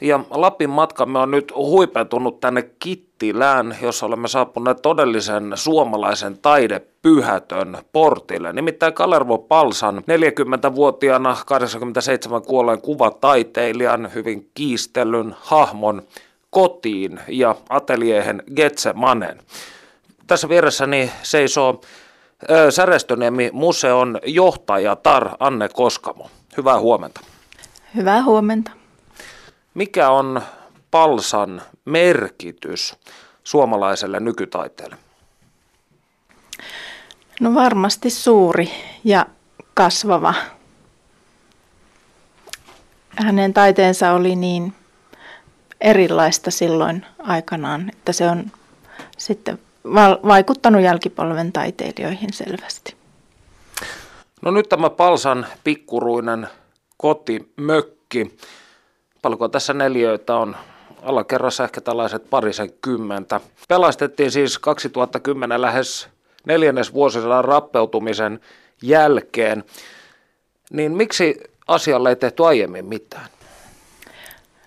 Ja Lapin matkamme on nyt huipentunut tänne Kittilään, jossa olemme saapuneet todellisen suomalaisen taidepyhätön portille. Nimittäin Kalervo Palsan 40-vuotiaana 87 kuolleen kuvataiteilijan hyvin kiistellyn hahmon kotiin ja ateliehen Getsemanen. Tässä vieressäni seisoo Särestöniemi museon johtaja Tar Anne Koskamo. Hyvää huomenta. Hyvää huomenta. Mikä on Palsan merkitys suomalaiselle nykytaiteelle? No varmasti suuri ja kasvava. Hänen taiteensa oli niin erilaista silloin aikanaan, että se on sitten vaikuttanut jälkipolven taiteilijoihin selvästi. No nyt tämä Palsan pikkuruinen kotimökki. Paljonko tässä neljöitä on? Alakerrassa ehkä tällaiset parisen kymmentä. Pelastettiin siis 2010 lähes neljännes vuosisadan rappeutumisen jälkeen. Niin miksi asialle ei tehty aiemmin mitään?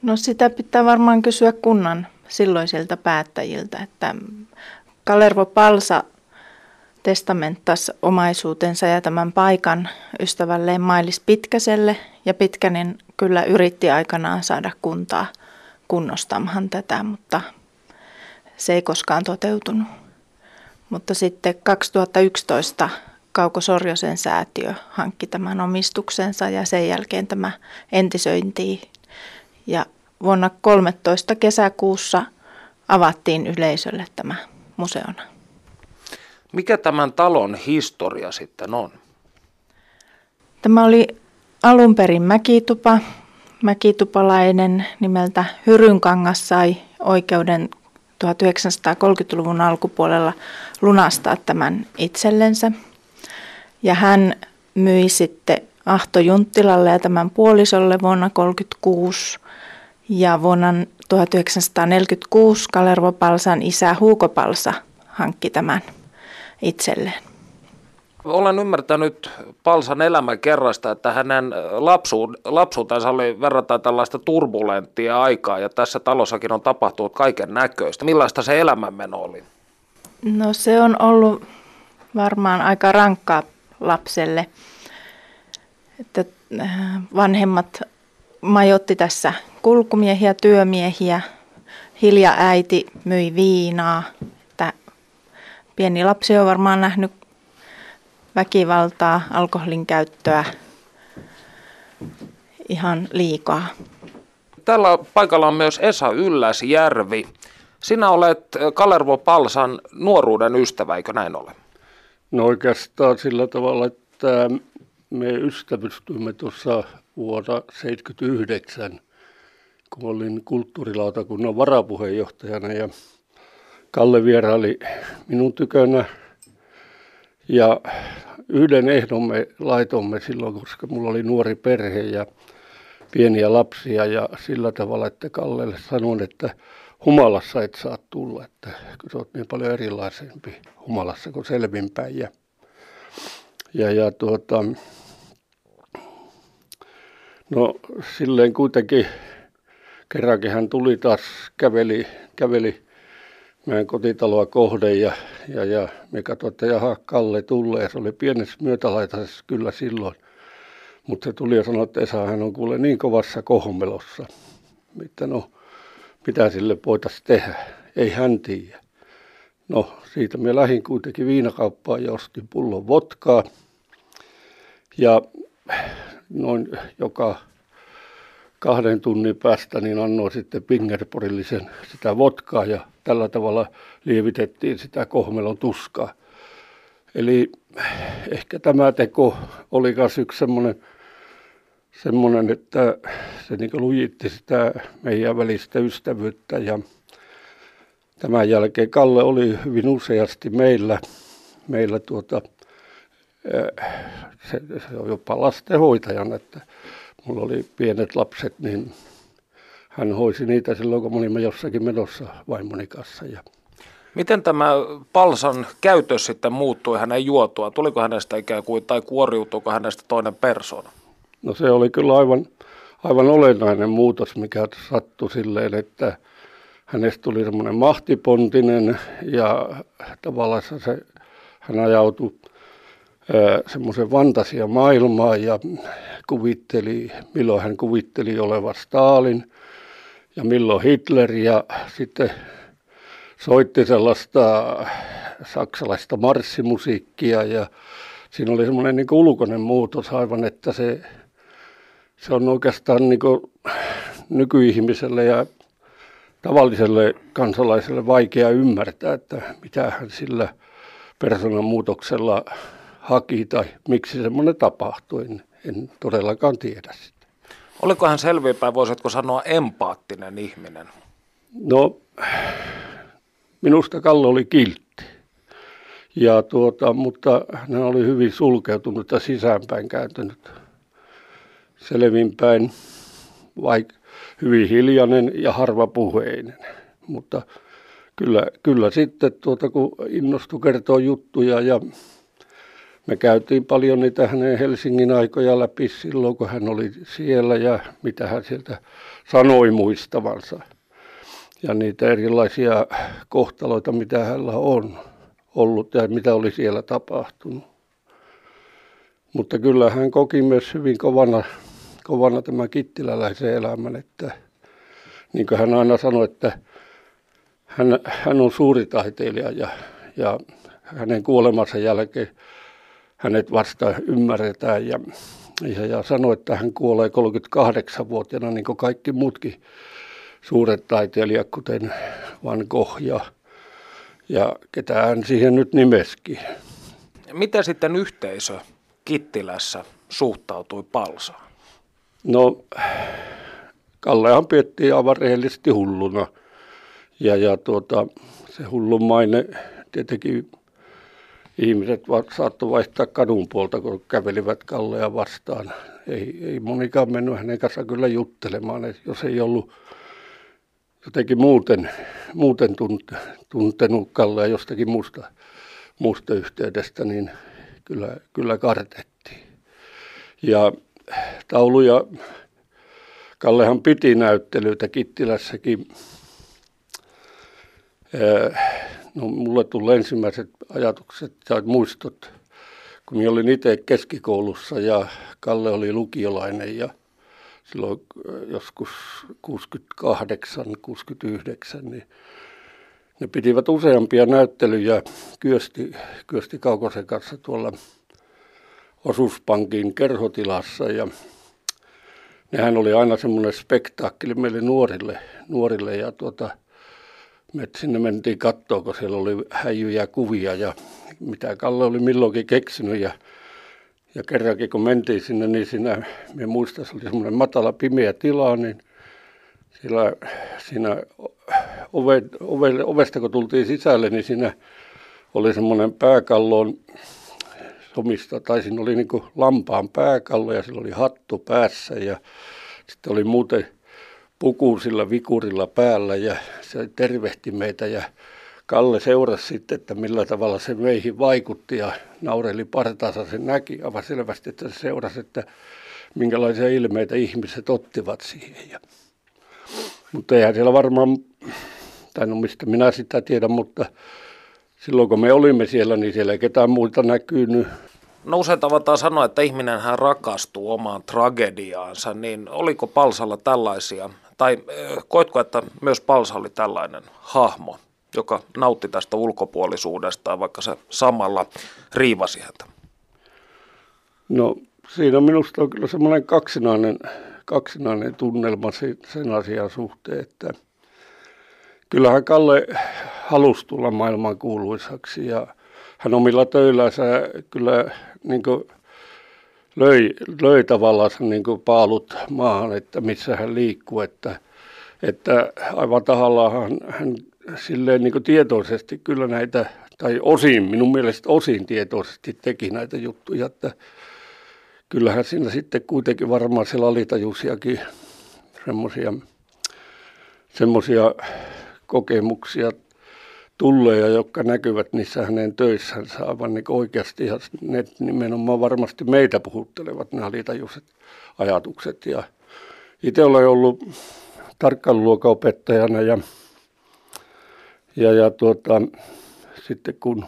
No sitä pitää varmaan kysyä kunnan silloisilta päättäjiltä, että Kalervo Palsa testamenttas omaisuutensa ja tämän paikan ystävälleen Mailis Pitkäselle ja Pitkänen kyllä yritti aikanaan saada kuntaa kunnostamaan tätä, mutta se ei koskaan toteutunut. Mutta sitten 2011 Kauko Sorjosen säätiö hankki tämän omistuksensa ja sen jälkeen tämä entisöintiin. Ja vuonna 13 kesäkuussa avattiin yleisölle tämä museona. Mikä tämän talon historia sitten on? Tämä oli alun perin mäkitupa. Mäkitupalainen nimeltä Hyrynkangas sai oikeuden 1930-luvun alkupuolella lunastaa tämän itsellensä. Ja hän myi sitten Ahto Junttilalle ja tämän puolisolle vuonna 1936. Ja vuonna 1946 Kalervo Palsan isä Huuko Palsa hankki tämän itselleen. Olen ymmärtänyt Palsan elämän kerrasta, että hänen lapsuutensa oli verrattuna tällaista turbulenttia aikaa ja tässä talossakin on tapahtunut kaiken näköistä. Millaista se elämänmeno oli? No se on ollut varmaan aika rankkaa lapselle. Että äh, vanhemmat majotti tässä kulkumiehiä, työmiehiä. Hilja äiti myi viinaa. Pieni lapsi on varmaan nähnyt väkivaltaa, alkoholin käyttöä ihan liikaa. Tällä paikalla on myös Esa Ylläsjärvi. Sinä olet Kalervo Palsan nuoruuden ystävä, eikö näin ole? No oikeastaan sillä tavalla, että me ystävystyimme tuossa vuonna 1979, kun olin kulttuurilautakunnan varapuheenjohtajana ja Kalle vieraili minun tykönä ja yhden ehdon me laitomme silloin, koska mulla oli nuori perhe ja pieniä lapsia ja sillä tavalla, että Kallelle sanon, että humalassa et saa tulla, että kun sä oot niin paljon erilaisempi humalassa kuin selvinpäin. Ja, ja, ja tuota, no silleen kuitenkin kerrankin hän tuli taas, käveli, käveli meidän kotitaloa kohde ja, ja, ja me katsoimme, että jaha, Kalle tulee. Se oli pienessä myötälaitaisessa kyllä silloin. Mutta se tuli ja sanoi, että Esa, hän on kuule niin kovassa kohmelossa. Mitä no, mitä sille voitaisiin tehdä? Ei hän tiedä. No, siitä me lähdin kuitenkin viinakauppaan ja ostin pullon votkaa. Ja noin joka kahden tunnin päästä niin annoin sitten pingerporillisen sitä votkaa ja tällä tavalla lievitettiin sitä kohmelon tuskaa. Eli ehkä tämä teko oli myös yksi semmoinen, semmoinen, että se niin lujitti sitä meidän välistä ystävyyttä ja tämän jälkeen Kalle oli hyvin useasti meillä, meillä tuota, se, se on jopa lastenhoitajana, että mulla oli pienet lapset, niin hän hoisi niitä silloin, kun me olimme jossakin menossa vaimoni kanssa. Ja Miten tämä Palsan käytös sitten muuttui hänen juotua? Tuliko hänestä ikään kuin, tai kuoriutuiko hänestä toinen persona? No se oli kyllä aivan, aivan olennainen muutos, mikä sattui silleen, että hänestä tuli semmoinen mahtipontinen ja tavallaan se, hän ajautui semmoisen fantasia maailmaan ja kuvitteli, milloin hän kuvitteli oleva Stalin ja milloin Hitler ja sitten soitti sellaista saksalaista marssimusiikkia ja siinä oli semmoinen niin ulkoinen muutos aivan, että se, se on oikeastaan niin nykyihmiselle ja tavalliselle kansalaiselle vaikea ymmärtää, että mitä hän sillä persoonan muutoksella haki tai miksi semmoinen tapahtui. En, en todellakaan tiedä sitä. Oliko hän selviäpäin, voisitko sanoa, empaattinen ihminen? No, minusta Kalle oli kiltti. Ja tuota, mutta hän oli hyvin sulkeutunut ja sisäänpäin kääntynyt selvinpäin, vaikka hyvin hiljainen ja harvapuheinen. Mutta kyllä, kyllä sitten, tuota, kun innostui kertoa juttuja ja me käytiin paljon niitä hänen Helsingin aikoja läpi silloin, kun hän oli siellä ja mitä hän sieltä sanoi muistavansa. Ja niitä erilaisia kohtaloita, mitä hänellä on ollut ja mitä oli siellä tapahtunut. Mutta kyllä hän koki myös hyvin kovana, kovana tämä kittiläläisen elämän, että niin kuin hän aina sanoi, että hän, hän on suuri taiteilija ja, ja hänen kuolemansa jälkeen hänet vasta ymmärretään ja, ja, ja sanoi, että hän kuolee 38-vuotiaana niin kuin kaikki muutkin suuret taiteilijat, kuten Van Gogh ja, ja ketä hän siihen nyt nimeski. Miten sitten yhteisö Kittilässä suhtautui Palsaan? No, Kallehan piettiin aivan rehellisesti hulluna. Ja, ja tuota, se hullun maine tietenkin ihmiset saattoi vaihtaa kadun puolta, kun kävelivät Kalleja vastaan. Ei, ei monikaan mennyt hänen kanssa kyllä juttelemaan, että jos ei ollut jotenkin muuten, muuten tuntenut Kallea jostakin muusta, muusta yhteydestä, niin kyllä, kyllä kartettiin. Ja tauluja, Kallehan piti näyttelyitä Kittilässäkin No mulle tuli ensimmäiset ajatukset tai muistot, kun minä olin itse keskikoulussa ja Kalle oli lukiolainen ja silloin äh, joskus 68, 69, niin ne pitivät useampia näyttelyjä Kyösti, Kyösti Kaukosen kanssa tuolla osuuspankin kerhotilassa ja nehän oli aina semmoinen spektaakkeli meille nuorille, nuorille ja tuota, me sinne mentiin katsoa, kun siellä oli häijyjä kuvia ja mitä Kalle oli milloinkin keksinyt. Ja, ja kerrankin kun mentiin sinne, niin siinä, me muistan, se oli semmoinen matala pimeä tila, niin siellä, siinä ove, ove, ovesta kun tultiin sisälle, niin siinä oli semmoinen pääkallon somista, tai siinä oli niin lampaan pääkallo ja sillä oli hattu päässä ja sitten oli muuten puku sillä vikurilla päällä ja se tervehti meitä ja Kalle seurasi sitten, että millä tavalla se meihin vaikutti ja naureli partaansa. Se näki aivan selvästi, että se seurasi, että minkälaisia ilmeitä ihmiset ottivat siihen. Ja, mutta eihän siellä varmaan, tai no mistä minä sitä tiedän, mutta silloin kun me olimme siellä, niin siellä ei ketään muita näkynyt. No usein tavataan sanoa, että ihminen hän rakastuu omaan tragediaansa, niin oliko Palsalla tällaisia tai koitko, että myös Palsa oli tällainen hahmo, joka nautti tästä ulkopuolisuudesta, vaikka se samalla riivasi häntä? No siinä minusta on kyllä semmoinen kaksinainen, kaksinainen tunnelma sen asian suhteen, että kyllähän Kalle halusi tulla maailman kuuluisaksi ja hän omilla töillänsä kyllä niin kuin löi, löi tavallaan niin kuin paalut maahan, että missä hän liikkuu, että, että aivan tahallaan hän, hän silleen niin kuin tietoisesti kyllä näitä, tai osin, minun mielestä osin tietoisesti teki näitä juttuja, että kyllähän siinä sitten kuitenkin varmaan siellä alitajuisiakin semmoisia semmoisia kokemuksia tulee ja jotka näkyvät niissä hänen töissänsä aivan niin oikeasti. Ja ne nimenomaan varmasti meitä puhuttelevat nämä alitajuiset ajatukset. Ja itse olen ollut tarkkailuluokaopettajana ja, ja, ja tuota, sitten kun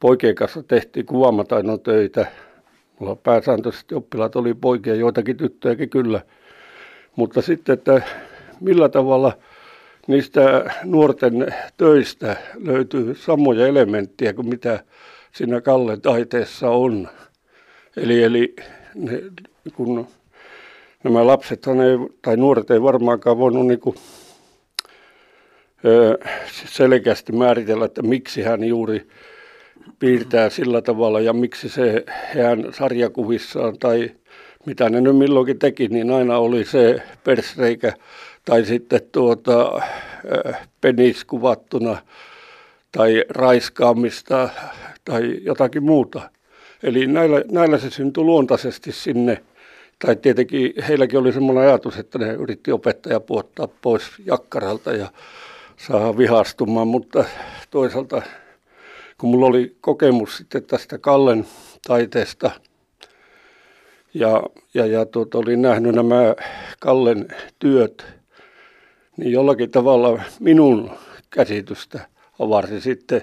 poikien kanssa tehtiin kuvaamataidon töitä, mulla pääsääntöisesti oppilaat oli poikia, joitakin tyttöjäkin kyllä, mutta sitten, että millä tavalla niistä nuorten töistä löytyy samoja elementtejä kuin mitä siinä Kallen taiteessa on. Eli, eli ne, kun nämä lapset ei, tai nuoret ei varmaankaan voinut niin kuin, ö, selkeästi määritellä, että miksi hän juuri piirtää sillä tavalla ja miksi se hän sarjakuvissaan tai mitä ne nyt milloinkin teki, niin aina oli se persreikä tai sitten tuota, penis kuvattuna tai raiskaamista tai jotakin muuta. Eli näillä, näillä se syntyi luontaisesti sinne. Tai tietenkin heilläkin oli semmoinen ajatus, että ne yritti opettaja puottaa pois jakkaralta ja saa vihastumaan, mutta toisaalta kun mulla oli kokemus sitten tästä Kallen taiteesta ja, ja, ja tuota, olin nähnyt nämä Kallen työt, niin jollakin tavalla minun käsitystä avarsi sitten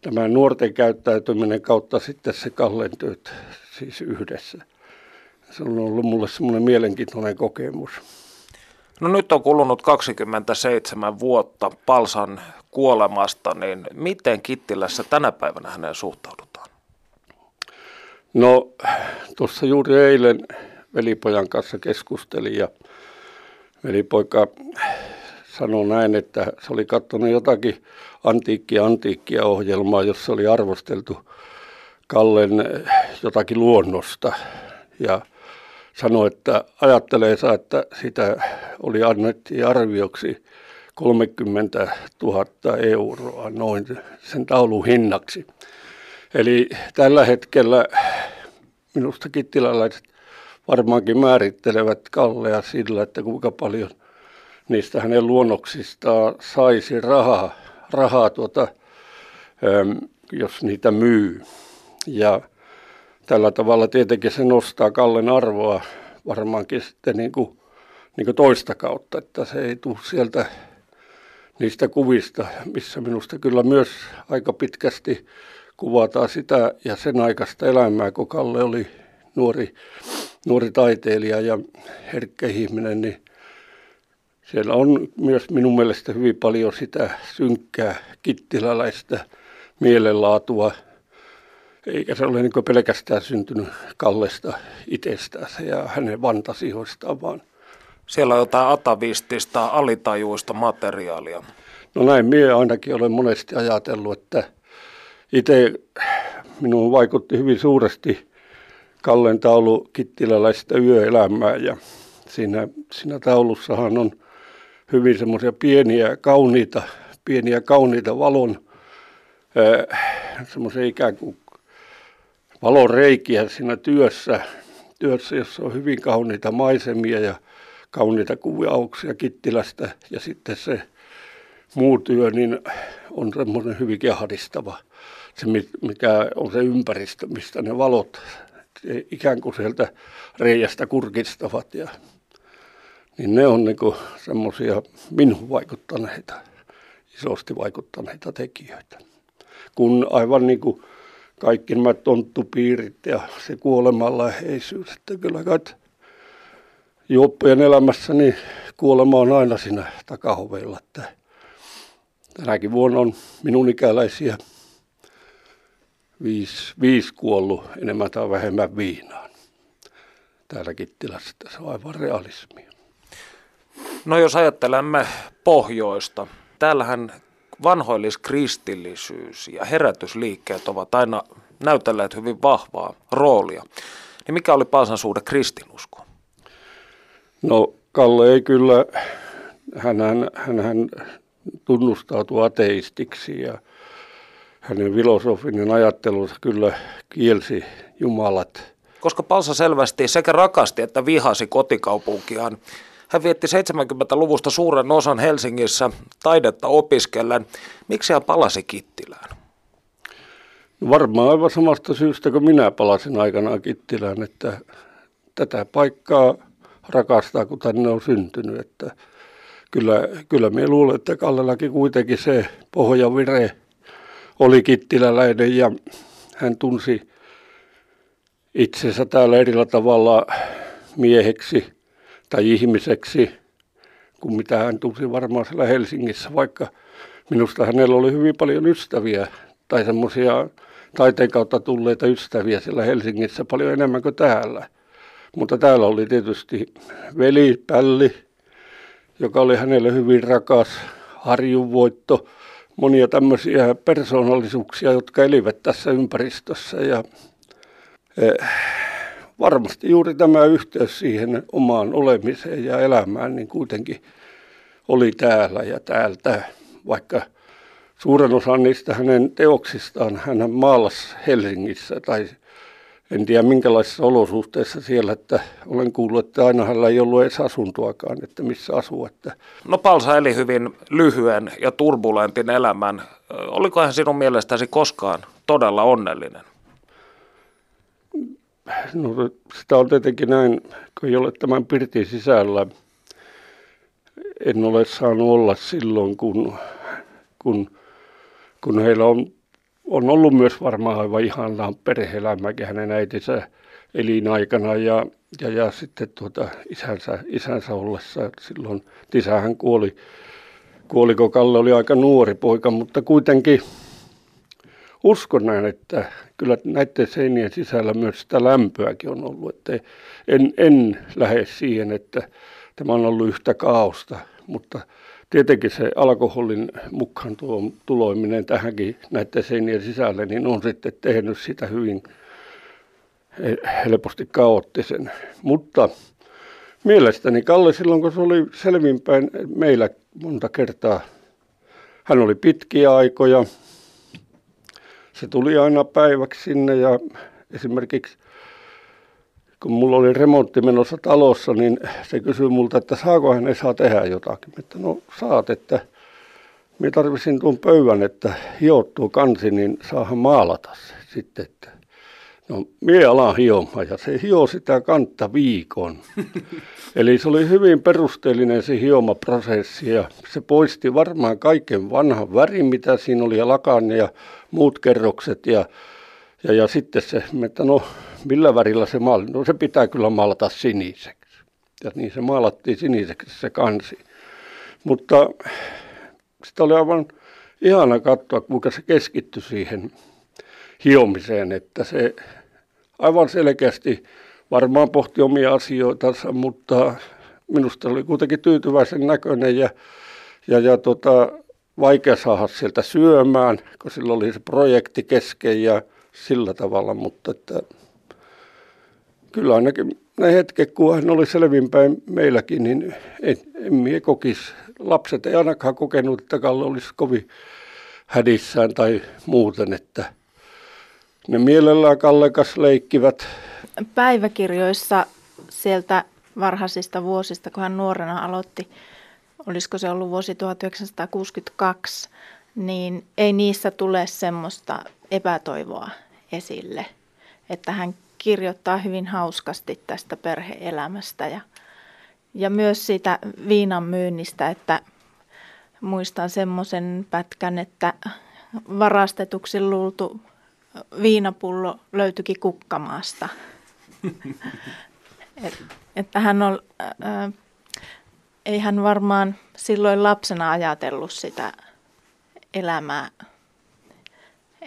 tämä nuorten käyttäytyminen kautta sitten se Kallen työt siis yhdessä. Se on ollut mulle semmoinen mielenkiintoinen kokemus. No nyt on kulunut 27 vuotta Palsan kuolemasta, niin miten Kittilässä tänä päivänä häneen suhtaudutaan? No tuossa juuri eilen velipojan kanssa keskustelin ja velipoika sanoi näin, että se oli katsonut jotakin antiikkia antiikkia ohjelmaa, jossa oli arvosteltu Kallen jotakin luonnosta ja sanoi, että ajatteleensa, että sitä oli annettiin arvioksi 30 000 euroa noin sen taulun hinnaksi. Eli tällä hetkellä minusta kittiläläiset varmaankin määrittelevät Kallea sillä, että kuinka paljon niistä hänen luonnoksistaan saisi rahaa, rahaa tuota, jos niitä myy. Ja tällä tavalla tietenkin se nostaa Kallen arvoa varmaankin sitten niin kuin, niin kuin toista kautta, että se ei tule sieltä niistä kuvista, missä minusta kyllä myös aika pitkästi kuvataan sitä ja sen aikaista elämää, kun Kalle oli nuori, nuori taiteilija ja herkkä ihminen, niin siellä on myös minun mielestä hyvin paljon sitä synkkää kittiläläistä mielenlaatua – eikä se ole niin pelkästään syntynyt Kallesta itsestään ja hänen fantasioistaan, vaan siellä on jotain atavistista, alitajuista materiaalia. No näin minä ainakin olen monesti ajatellut, että itse minuun vaikutti hyvin suuresti Kallen taulu kittiläläistä yöelämää ja siinä, siinä taulussahan on hyvin semmoisia pieniä kauniita, pieniä kauniita valon semmoisia ikään kuin valoreikiä siinä työssä, työssä, jossa on hyvin kauniita maisemia ja kauniita kuvauksia Kittilästä ja sitten se muu työ niin on semmoinen hyvinkin ahdistava. Se, mikä on se ympäristö, mistä ne valot ikään kuin sieltä reiästä kurkistavat. Ja, niin ne on niin semmoisia minuun vaikuttaneita, isosti vaikuttaneita tekijöitä. Kun aivan niin kuin kaikki nämä tonttupiirit ja se kuolemalla heisyys. Että kyllä kai juoppujen elämässä niin kuolema on aina siinä takahoveilla. Että tänäkin vuonna on minun ikäläisiä viisi, viisi kuollut enemmän tai vähemmän viinaan. Täällä Kittilässä se on aivan realismia. No jos ajattelemme pohjoista, täällähän vanhoilliskristillisyys ja herätysliikkeet ovat aina näytelleet hyvin vahvaa roolia. Niin mikä oli Paasan suhde kristinuskoon? No Kalle ei kyllä, hän, hän, hän, hän tunnustautui ateistiksi ja hänen filosofinen ajattelunsa kyllä kielsi jumalat Koska Palsa selvästi sekä rakasti että vihasi kotikaupunkiaan. Hän vietti 70-luvusta suuren osan Helsingissä taidetta opiskellen. Miksi hän palasi Kittilään? No varmaan aivan samasta syystä kuin minä palasin aikanaan Kittilään, että tätä paikkaa rakastaa, kun tänne on syntynyt. Että kyllä, kyllä me luulen, että Kallellakin kuitenkin se pohjavire oli kittiläläinen ja hän tunsi itsensä täällä erillä tavalla mieheksi tai ihmiseksi kuin mitä hän tunsi varmaan siellä Helsingissä, vaikka minusta hänellä oli hyvin paljon ystäviä tai semmoisia taiteen kautta tulleita ystäviä siellä Helsingissä paljon enemmän kuin täällä. Mutta täällä oli tietysti veli Pälli, joka oli hänelle hyvin rakas, harjunvoitto, monia tämmöisiä persoonallisuuksia, jotka elivät tässä ympäristössä. Ja eh, varmasti juuri tämä yhteys siihen omaan olemiseen ja elämään niin kuitenkin oli täällä ja täältä, vaikka suuren osan niistä hänen teoksistaan hän maalasi Helsingissä tai en tiedä minkälaisissa olosuhteissa siellä, että olen kuullut, että aina hänellä ei ollut edes asuntoakaan, että missä asuu. Että. No Palsa eli hyvin lyhyen ja turbulentin elämän. Oliko hän sinun mielestäsi koskaan todella onnellinen? No sitä on tietenkin näin, kun ei ole tämän pirtin sisällä. En ole saanut olla silloin, kun, kun, kun heillä on on ollut myös varmaan aivan ihanaa perhe-elämäkin hänen äitinsä elinaikana ja, ja, ja sitten tuota isänsä, isänsä ollessa. Silloin isähän kuoli, kuoli, kun Kalle oli aika nuori poika, mutta kuitenkin uskon näin, että kyllä näiden seinien sisällä myös sitä lämpöäkin on ollut. Että en, en lähde siihen, että tämä on ollut yhtä kaosta, mutta tietenkin se alkoholin mukaan tuo tuloiminen tähänkin näiden seinien sisälle, niin on sitten tehnyt sitä hyvin helposti kaoottisen. Mutta mielestäni Kalle silloin, kun se oli selvinpäin meillä monta kertaa, hän oli pitkiä aikoja. Se tuli aina päiväksi sinne ja esimerkiksi kun mulla oli remontti menossa talossa, niin se kysyi multa, että saako hän saa tehdä jotakin. Että no saat, että minä tarvitsin tuon pöydän, että hiottuu kansi, niin saahan maalata se sitten. Että no mie alan hiomaan ja se hio sitä kantta viikon. Eli se oli hyvin perusteellinen se hiomaprosessi ja se poisti varmaan kaiken vanhan värin, mitä siinä oli ja lakan ja muut kerrokset ja ja, ja sitten se, että no millä värillä se maali, no se pitää kyllä maalata siniseksi. Ja niin se maalattiin siniseksi se kansi. Mutta sitä oli aivan ihana katsoa, kuinka se keskittyi siihen hiomiseen, että se aivan selkeästi varmaan pohti omia asioitansa, mutta minusta oli kuitenkin tyytyväisen näköinen ja, ja, ja tota, vaikea saada sieltä syömään, kun sillä oli se projekti kesken ja sillä tavalla, mutta että kyllä ainakin ne hetket, kun hän oli selvinpäin meilläkin, niin en, en mie kokisi. Lapset ei ainakaan kokenut, että Kalle olisi kovin hädissään tai muuten, että ne mielellään Kallekas leikkivät. Päiväkirjoissa sieltä varhaisista vuosista, kun hän nuorena aloitti, olisiko se ollut vuosi 1962, niin ei niissä tule semmoista epätoivoa esille. Että hän kirjoittaa hyvin hauskasti tästä perheelämästä ja, ja myös siitä viinan myynnistä, että muistan semmoisen pätkän, että varastetuksi luultu viinapullo löytyikin kukkamaasta. Et, että hän on, ää, ei hän varmaan silloin lapsena ajatellut sitä elämää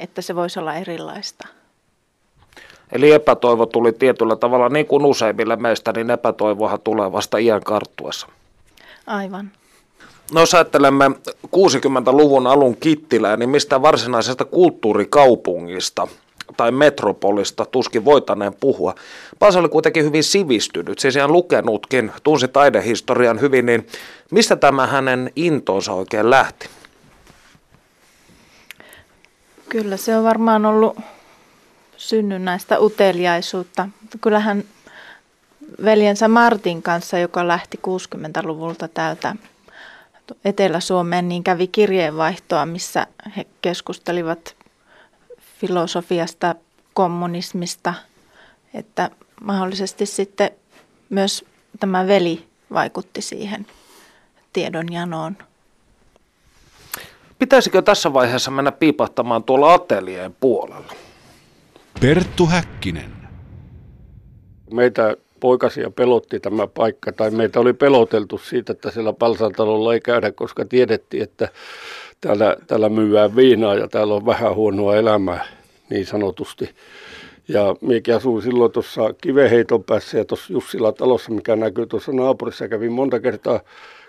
että se voisi olla erilaista. Eli epätoivo tuli tietyllä tavalla, niin kuin useimmille meistä, niin epätoivohan tulee vasta iän karttuessa. Aivan. No jos ajattelemme 60-luvun alun Kittilää, niin mistä varsinaisesta kulttuurikaupungista tai metropolista tuskin voitaneen puhua. Paasa oli kuitenkin hyvin sivistynyt, siis ihan lukenutkin, tunsi taidehistorian hyvin, niin mistä tämä hänen intonsa oikein lähti? Kyllä se on varmaan ollut synnynnäistä uteliaisuutta. Kyllähän veljensä Martin kanssa, joka lähti 60-luvulta täältä Etelä-Suomeen, niin kävi kirjeenvaihtoa, missä he keskustelivat filosofiasta, kommunismista, että mahdollisesti sitten myös tämä veli vaikutti siihen tiedonjanoon. Pitäisikö tässä vaiheessa mennä piipahtamaan tuolla ateljeen puolella? Perttu Häkkinen. Meitä poikasia pelotti tämä paikka, tai meitä oli peloteltu siitä, että siellä Palsantalolla ei käydä, koska tiedettiin, että täällä, täällä myyään viinaa ja täällä on vähän huonoa elämää niin sanotusti. Ja minäkin asuin silloin tuossa Kiveheiton päässä ja tuossa Jussila talossa, mikä näkyy tuossa naapurissa. Kävin monta kertaa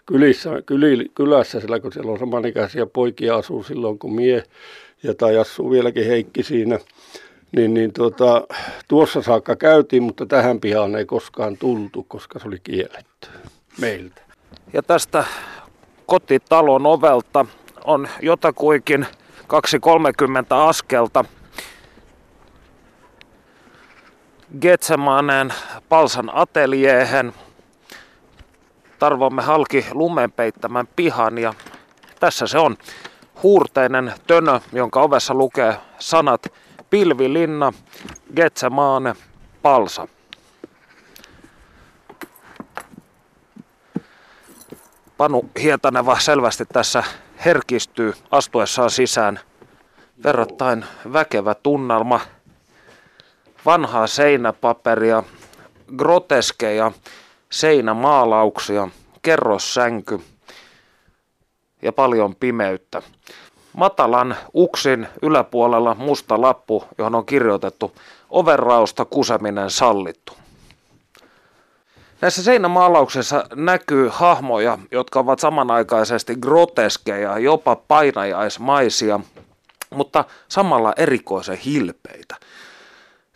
kylissä, kyli, kylässä, sillä kun siellä on samanikäisiä poikia asuu silloin kuin mie, ja tai asuu vieläkin Heikki siinä. Niin, niin tuota, tuossa saakka käytiin, mutta tähän pihaan ei koskaan tultu, koska se oli kielletty meiltä. Ja tästä kotitalon ovelta on jotakuikin 2-30 askelta Getsemaneen Palsan ateljeehen. Tarvomme halki lumen peittämän pihan ja tässä se on huurteinen tönö, jonka ovessa lukee sanat Pilvilinna, Getsemaane, Palsa. Panu Hietaneva selvästi tässä herkistyy astuessaan sisään. Verrattain väkevä tunnelma vanhaa seinäpaperia, groteskeja seinämaalauksia, kerrossänky ja paljon pimeyttä. Matalan uksin yläpuolella musta lappu, johon on kirjoitettu overrausta kuseminen sallittu. Näissä seinämaalauksissa näkyy hahmoja, jotka ovat samanaikaisesti groteskeja, jopa painajaismaisia, mutta samalla erikoisen hilpeitä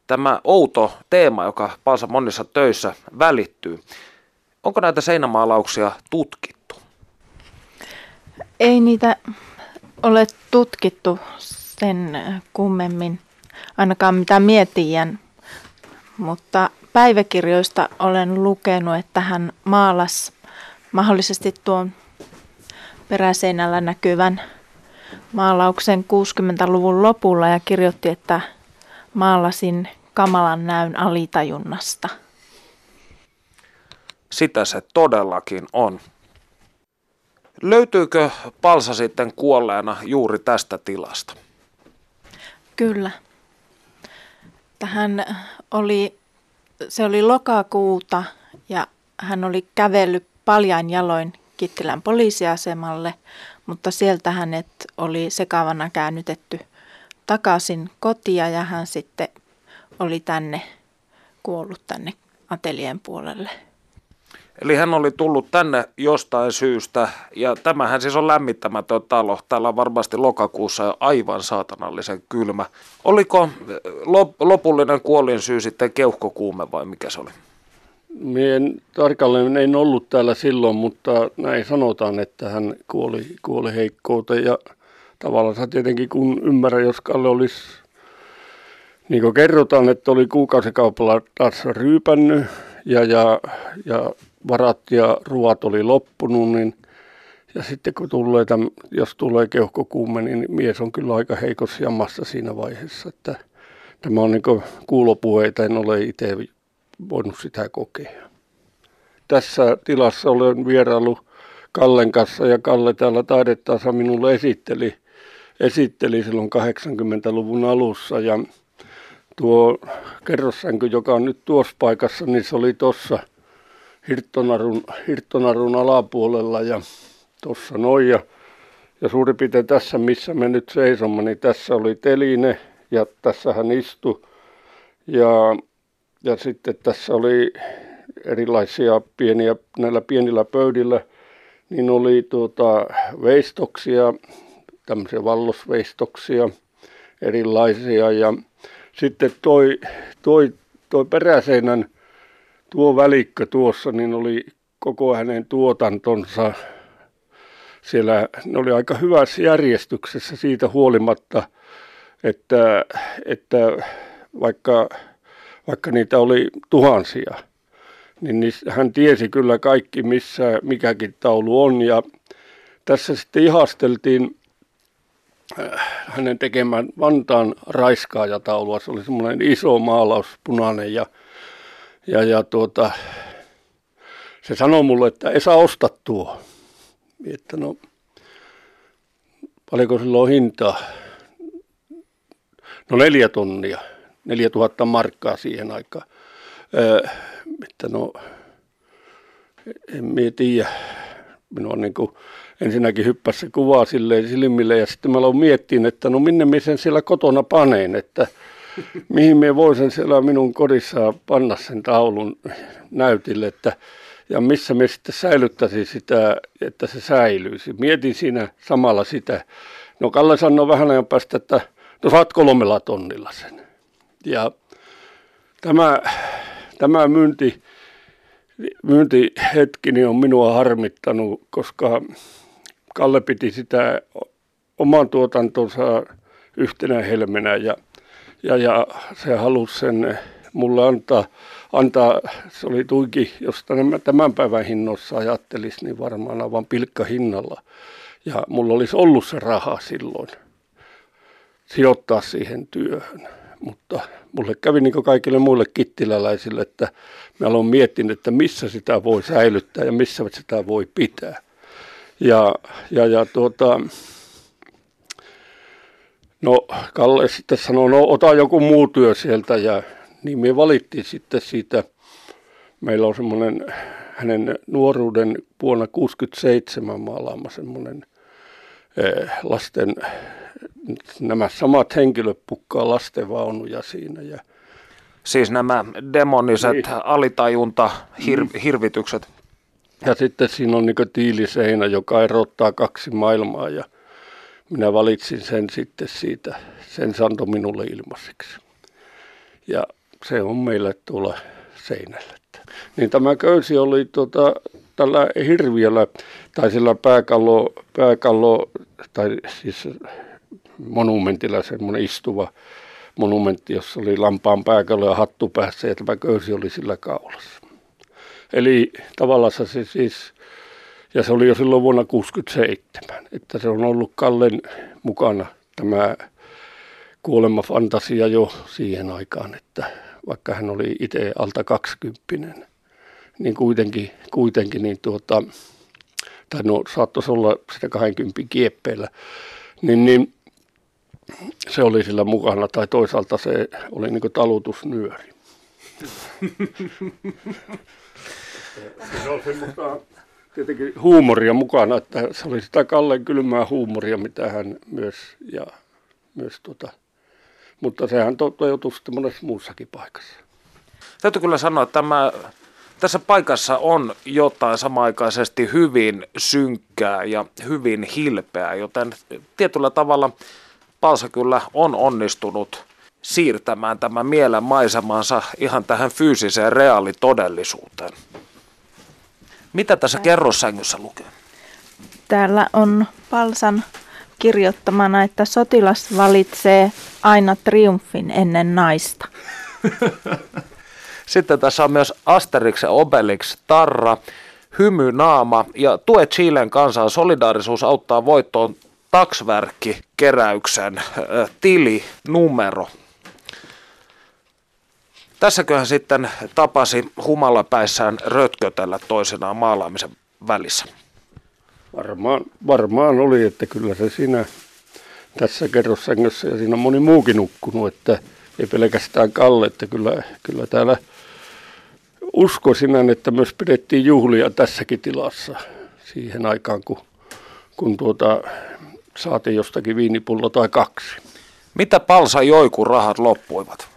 tämä outo teema, joka Palsa monissa töissä välittyy. Onko näitä seinämaalauksia tutkittu? Ei niitä ole tutkittu sen kummemmin, ainakaan mitä mietijän, mutta päiväkirjoista olen lukenut, että hän maalas mahdollisesti tuon peräseinällä näkyvän maalauksen 60-luvun lopulla ja kirjoitti, että maalasin kamalan näyn alitajunnasta. Sitä se todellakin on. Löytyykö Palsa sitten kuolleena juuri tästä tilasta? Kyllä. Tähän oli, se oli lokakuuta ja hän oli kävellyt paljain jaloin Kittilän poliisiasemalle, mutta sieltä hänet oli sekavana käännytetty takaisin kotia ja hän sitten oli tänne kuollut tänne atelien puolelle. Eli hän oli tullut tänne jostain syystä, ja tämähän siis on lämmittämätön talo. Täällä on varmasti lokakuussa jo aivan saatanallisen kylmä. Oliko lopullinen kuolin syy sitten keuhkokuume vai mikä se oli? Mien tarkalleen en ollut täällä silloin, mutta näin sanotaan, että hän kuoli, kuoli heikkouteen. Ja tavallaan tietenkin kun ymmärrän, jos Kalle olisi niin kuin kerrotaan, että oli kuukausikaupalla taas ryypännyt ja, ja, ja varat ja ruoat oli loppunut, niin ja sitten kun tulee tämän, jos tulee keuhkokuume, niin mies on kyllä aika heikossa jamassa siinä vaiheessa, että tämä on niin kuulopuheita, en ole itse voinut sitä kokea. Tässä tilassa olen vierailu Kallen kanssa ja Kalle täällä taidetaansa minulle esitteli, esitteli silloin 80-luvun alussa ja tuo kerrossänky, joka on nyt tuossa paikassa, niin se oli tuossa Hirttonarun, Hirttonarun alapuolella ja tuossa noin. Ja, ja suurin piirtein tässä, missä me nyt seisomme, niin tässä oli teline ja tässä hän istui. Ja, ja sitten tässä oli erilaisia pieniä, näillä pienillä pöydillä, niin oli tuota, veistoksia, tämmöisiä vallosveistoksia erilaisia ja sitten toi, toi, toi peräseinän tuo välikkö tuossa, niin oli koko hänen tuotantonsa siellä, ne oli aika hyvässä järjestyksessä siitä huolimatta, että, että vaikka, vaikka niitä oli tuhansia, niin hän tiesi kyllä kaikki, missä mikäkin taulu on. Ja tässä sitten ihasteltiin äh, hänen tekemään Vantaan raiskaajataulua. Se oli semmoinen iso maalaus, punainen ja, ja, ja tuota, se sanoi mulle, että ei saa ostaa tuo. Että no, paljonko sillä on hintaa? No neljä tonnia, neljä tuhatta markkaa siihen aikaan. Öö, että no, en tiedä. Minua niin kuin ensinnäkin hyppäsi se kuva silleen silmille ja sitten mä aloin miettiä, että no minne minä sen siellä kotona paneen, että mihin me voisin siellä minun kodissa panna sen taulun näytille, että ja missä me sitten säilyttäisiin sitä, että se säilyisi. Mietin siinä samalla sitä. No Kalle sanoi vähän ajan päästä, että no saat kolmella tonnilla sen. Ja tämä, tämä myynti, myyntihetkini on minua harmittanut, koska Kalle piti sitä oman tuotantonsa yhtenä helmenä ja, ja, ja se halusi sen mulle antaa, antaa, se oli tuiki, jos tämän päivän hinnoissa ajattelisi, niin varmaan aivan hinnalla. Ja mulla olisi ollut se raha silloin sijoittaa siihen työhön. Mutta mulle kävi niin kuin kaikille muille kittiläläisille, että mä aloin miettiä, että missä sitä voi säilyttää ja missä sitä voi pitää. Ja, ja, ja tuota, no Kalle sitten sanoi, no ota joku muu työ sieltä ja niin me valittiin sitten siitä, meillä on semmoinen hänen nuoruuden vuonna 67 maalaama semmoinen lasten, nämä samat henkilöt pukkaa lastenvaunuja siinä ja Siis nämä demoniset niin. alitajunta hir, mm. hirvitykset. Ja sitten siinä on niin tiiliseinä, joka erottaa kaksi maailmaa ja minä valitsin sen sitten siitä, sen santo minulle ilmaiseksi. Ja se on meille tuolla seinällä. Niin tämä köysi oli tota, tällä hirviöllä tai sillä pääkallo, pääkallo tai siis monumentilla semmoinen istuva monumentti, jossa oli lampaan pääkallo ja hattu päässä ja tämä köysi oli sillä kaulassa. Eli tavallaan se siis, ja se oli jo silloin vuonna 1967, että se on ollut Kallen mukana tämä kuolemafantasia jo siihen aikaan, että vaikka hän oli itse alta kaksikymppinen, niin kuitenkin, kuitenkin niin tuota, tai no saattaisi olla sitä 20 kieppeillä, niin, niin se oli sillä mukana, tai toisaalta se oli niin talutusnyöri. se on semmoista tietenkin huumoria mukana, että se oli sitä Kallen kylmää huumoria, mitä hän myös, ja myös tuota, mutta sehän toteutui sitten monessa muussakin paikassa. Täytyy kyllä sanoa, että tämä, tässä paikassa on jotain samaaikaisesti hyvin synkkää ja hyvin hilpeää, joten tietyllä tavalla Palsa kyllä on onnistunut siirtämään tämän mielen maisemansa ihan tähän fyysiseen reaalitodellisuuteen. Mitä tässä kerrossängyssä lukee? Täällä on Palsan kirjoittamana, että sotilas valitsee aina triumfin ennen naista. Sitten tässä on myös Asterix ja Obelix, Tarra, Hymy Naama ja Tue Chilen kansan solidaarisuus auttaa voittoon taksverkki keräyksen äh, tili numero. Tässäköhän sitten tapasi humalapäissään rötkötellä toisenaan maalaamisen välissä. Varmaan, varmaan oli, että kyllä se siinä tässä kerrossängyssä ja siinä on moni muukin nukkunut, että ei pelkästään Kalle, että kyllä, kyllä täällä uskoisin, että myös pidettiin juhlia tässäkin tilassa siihen aikaan, kun, kun tuota, saatiin jostakin viinipullo tai kaksi. Mitä Palsa joi, kun rahat loppuivat?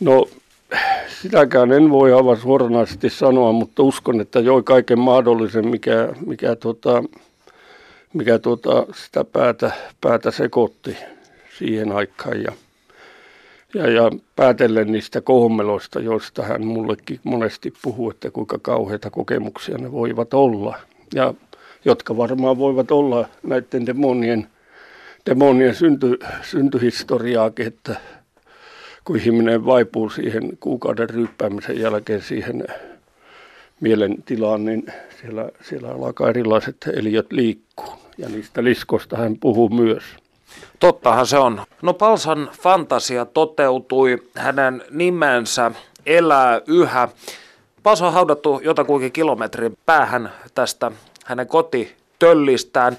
No sitäkään en voi aivan suoranaisesti sanoa, mutta uskon, että joi kaiken mahdollisen, mikä, mikä, tuota, mikä tuota, sitä päätä, päätä sekoitti siihen aikaan. Ja, ja, ja päätellen niistä kohmeloista, joista hän mullekin monesti puhuu, että kuinka kauheita kokemuksia ne voivat olla. Ja jotka varmaan voivat olla näiden demonien, demonien synty, syntyhistoriaakin, että kun ihminen vaipuu siihen kuukauden ryyppäämisen jälkeen siihen mielentilaan, niin siellä, siellä alkaa erilaiset eliöt liikkuu. Ja niistä liskosta hän puhuu myös. Tottahan se on. No Palsan fantasia toteutui, hänen nimensä elää yhä. Palsa on haudattu jotakuinkin kilometrin päähän tästä hänen kotitöllistään.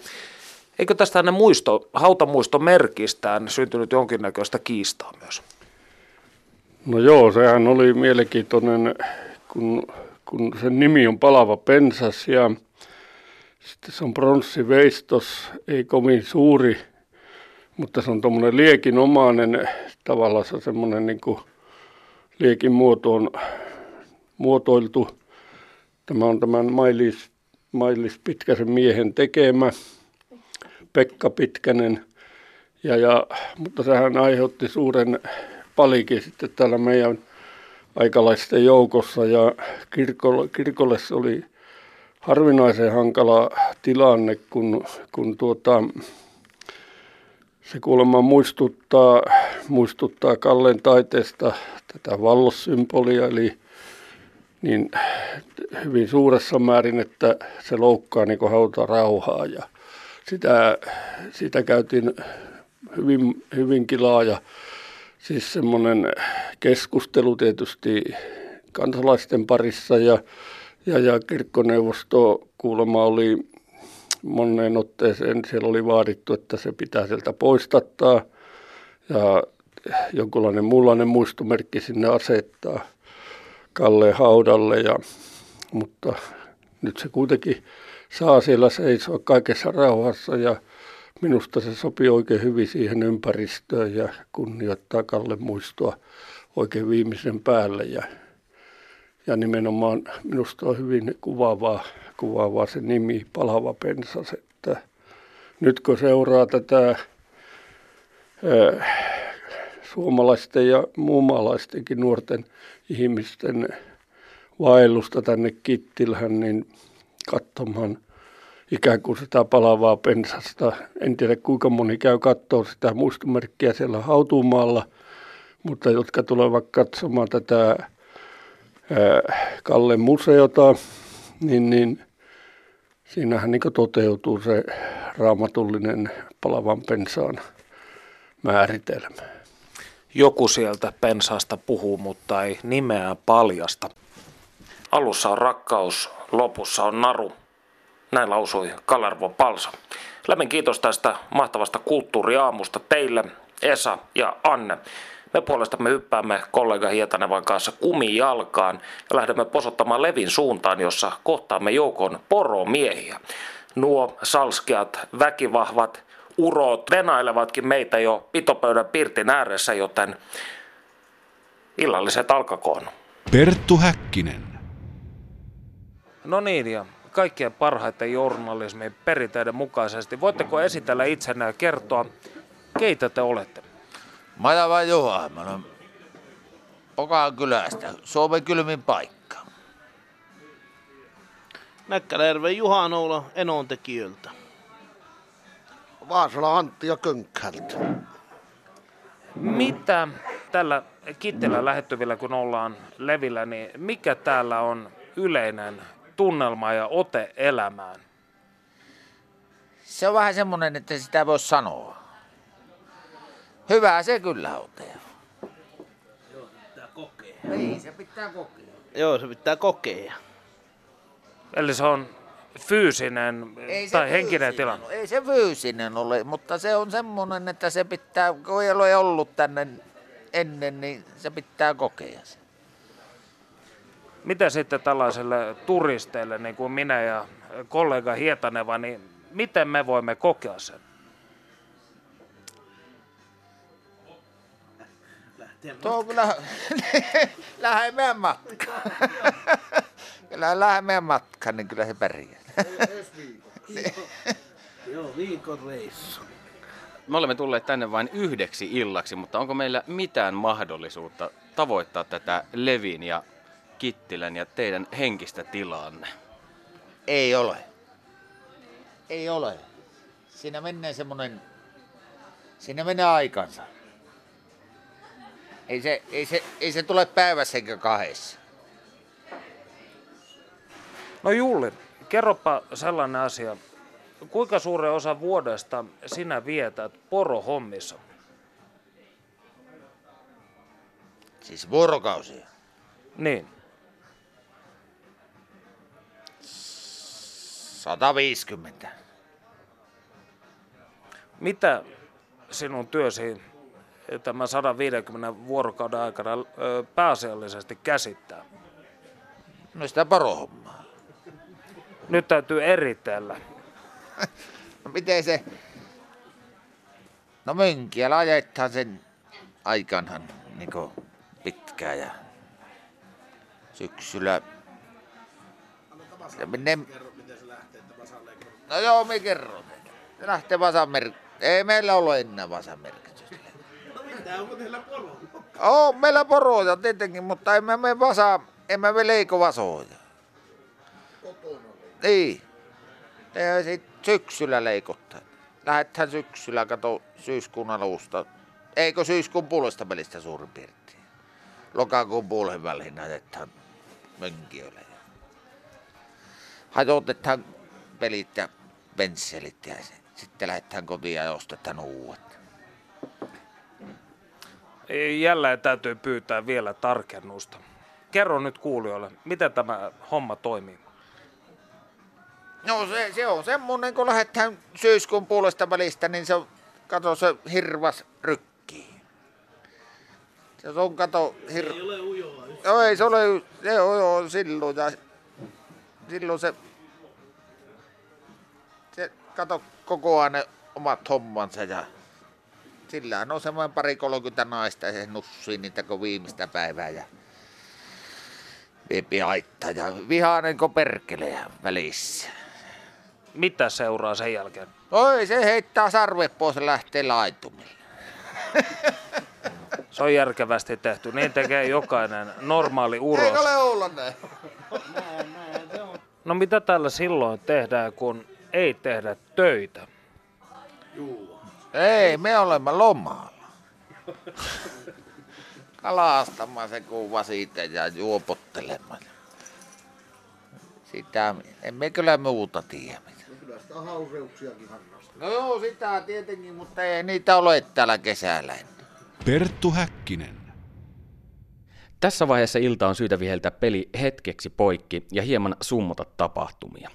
Eikö tästä hänen muisto, hautamuistomerkistään syntynyt jonkinnäköistä kiistaa myös? No joo, sehän oli mielenkiintoinen, kun, kun sen nimi on Palava pensas ja sitten se on pronssiveistos, ei kovin suuri, mutta se on tuommoinen liekinomainen, tavallaan se semmoinen niin liekin muotoon muotoiltu. Tämä on tämän Mailis, Mailis Pitkäsen miehen tekemä, Pekka Pitkänen. Ja, ja, mutta sehän aiheutti suuren palikin sitten täällä meidän aikalaisten joukossa ja kirkolle, kirkolle se oli harvinaisen hankala tilanne, kun, kun tuota, se kuulemma muistuttaa, muistuttaa Kallen taiteesta tätä vallossymbolia, eli niin hyvin suuressa määrin, että se loukkaa niin hauta rauhaa ja sitä, sitä käytiin hyvin, hyvinkin laaja siis semmoinen keskustelu tietysti kansalaisten parissa ja, ja, ja kirkkoneuvosto kuulemma oli moneen otteeseen, siellä oli vaadittu, että se pitää sieltä poistattaa ja jonkunlainen muunlainen muistomerkki sinne asettaa Kalle haudalle, ja, mutta nyt se kuitenkin saa siellä seisoa kaikessa rauhassa ja minusta se sopii oikein hyvin siihen ympäristöön ja kunnioittaa Kalle muistoa oikein viimeisen päälle. Ja, ja nimenomaan minusta on hyvin kuvaavaa, kuvaavaa se nimi Palava pensas, että nyt kun seuraa tätä ää, suomalaisten ja muumalaistenkin nuorten ihmisten vaellusta tänne Kittilhän, niin katsomaan ikään kuin sitä palavaa pensasta. En tiedä kuinka moni käy katsoa sitä muistomerkkiä siellä hautumaalla, mutta jotka tulevat katsomaan tätä Kalle museota, niin, niin siinähän niin toteutuu se raamatullinen palavan pensaan määritelmä. Joku sieltä pensaasta puhuu, mutta ei nimeä paljasta. Alussa on rakkaus, lopussa on naru. Näin lausui Kalervo Palsa. Lämmin kiitos tästä mahtavasta kulttuuriaamusta teille, Esa ja Anne. Me puolestamme hyppäämme kollega Hietanevan kanssa kumijalkaan ja lähdemme posottamaan Levin suuntaan, jossa kohtaamme joukon poromiehiä. Nuo salskeat, väkivahvat urot venailevatkin meitä jo pitopöydän pirtin ääressä, joten illalliset alkakoon. Perttu Häkkinen. No niin, ja kaikkien parhaiten journalismin perinteiden mukaisesti. Voitteko esitellä itsenne ja kertoa, keitä te olette? Mä olen vain Juha, mä olen Pokaan kylästä, Suomen kylmin paikka. Näkkäläjärven Juha Noula Enon tekijöiltä. Vaasala Antti ja Könkkältä. Mitä tällä Kittilän lähettyvillä, kun ollaan levillä, niin mikä täällä on yleinen tunnelma ja ote elämään? Se on vähän semmonen, että sitä voi sanoa. Hyvä se kyllä on. Joo, se pitää kokea. Niin, se pitää kokea. Joo, se pitää kokea. Eli se on fyysinen Ei se tai henkinen fyysinen tilanne. ole, Ei se fyysinen ole, mutta se on semmonen, että se pitää, kun ei ole ollut tänne ennen, niin se pitää kokea se. Miten sitten tällaiselle turisteille, niin kuin minä ja kollega Hietaneva, niin miten me voimme kokea sen? Tuo on kyllä meidän matkaan, niin kyllä se pärjää. Joo, viikon reissu. Me olemme tulleet tänne vain yhdeksi illaksi, mutta onko meillä mitään mahdollisuutta tavoittaa tätä Levin ja Kittilän ja teidän henkistä tilaanne? Ei ole. Ei ole. Siinä menee semmonen, siinä menee aikansa. Ei se, ei se, ei se tule päivässä eikä kahdessa. No Julli, kerropa sellainen asia. Kuinka suuren osa vuodesta sinä vietät porohommissa? Siis vuorokausia. Niin. 150. Mitä sinun työsi tämä 150 vuorokauden aikana pääasiallisesti käsittää? No sitä porohommaa. Nyt täytyy eritellä. No miten se... No mönkiä ajetaan sen aikanhan niin pitkään ja syksyllä... Se menee... No joo, me kerron. Se lähtee vasan mer... Ei meillä ole enää vasan merkitystä. Onko teillä poro? Oo, meillä poroja tietenkin, mutta emme me vasa, emme me leiko vasoja. Niin. Ja sit syksyllä leikottaa. Lähetään syksyllä, kato syyskuun alusta. Eikö syyskuun puolesta välistä suurin piirtein? Lokakuun puolen väliin näytetään mönkijöille. Hajotetaan pelit ja pensselit ja se- sitten lähdetään kotiin ja ostetaan uudet. Jälleen täytyy pyytää vielä tarkennusta. Kerro nyt kuulijoille, miten tämä homma toimii. No se, se on semmonen, kun lähdetään syyskuun puolesta välistä, niin se on, kato se hirvas rykkii. Se on, kato, hir... Ei ole ujoa. No ei se ole, se on jo silloin ja silloin se kato koko ajan ne omat hommansa ja sillähän on semmoinen pari 30 naista ja se nussii niitä kuin viimeistä päivää ja viepi haittaa ja vihainen kuin perkele välissä. Mitä seuraa sen jälkeen? Oi, se heittää sarvet pois ja lähtee laitumille. Se on järkevästi tehty. Niin tekee jokainen normaali uros. Eikö ole olla näin? No mitä täällä silloin tehdään, kun ei tehdä töitä? Ei, me olemme lomalla. Kalastamaan se kuva siitä ja juopottelemaan. Sitä, emme kyllä muuta tiedä. mitä. Kyllä sitä hauseuksiakin harrastaa. No joo, sitä tietenkin, mutta ei niitä ole täällä kesällä enää. Perttu Häkkinen. Tässä vaiheessa ilta on syytä viheltää peli hetkeksi poikki ja hieman summata tapahtumia.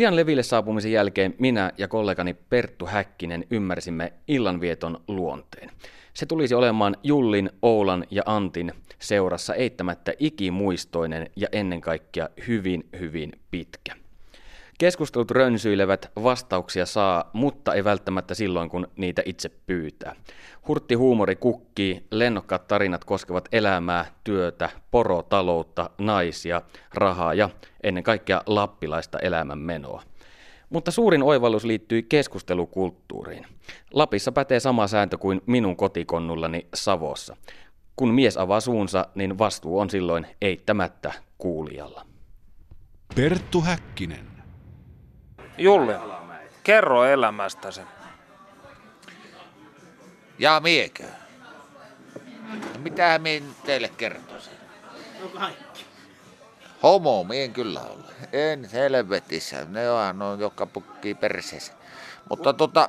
Pian leville saapumisen jälkeen minä ja kollegani Perttu Häkkinen ymmärsimme illanvieton luonteen. Se tulisi olemaan Jullin, Oulan ja Antin seurassa eittämättä ikimuistoinen ja ennen kaikkea hyvin, hyvin pitkä. Keskustelut rönsyilevät, vastauksia saa, mutta ei välttämättä silloin, kun niitä itse pyytää. Hurtti huumori kukkii, lennokkaat tarinat koskevat elämää, työtä, porotaloutta, naisia, rahaa ja ennen kaikkea lappilaista elämänmenoa. Mutta suurin oivallus liittyy keskustelukulttuuriin. Lapissa pätee sama sääntö kuin minun kotikonnullani Savossa. Kun mies avaa suunsa, niin vastuu on silloin eittämättä kuulijalla. Perttu Häkkinen. Julli, kerro elämästäsi. Ja miekö? Mitähän minä teille kertoisin? No kaikki. Homo, mien kyllä ole. En helvetissä, ne on, on joka pukkii perseessä. Mutta tota,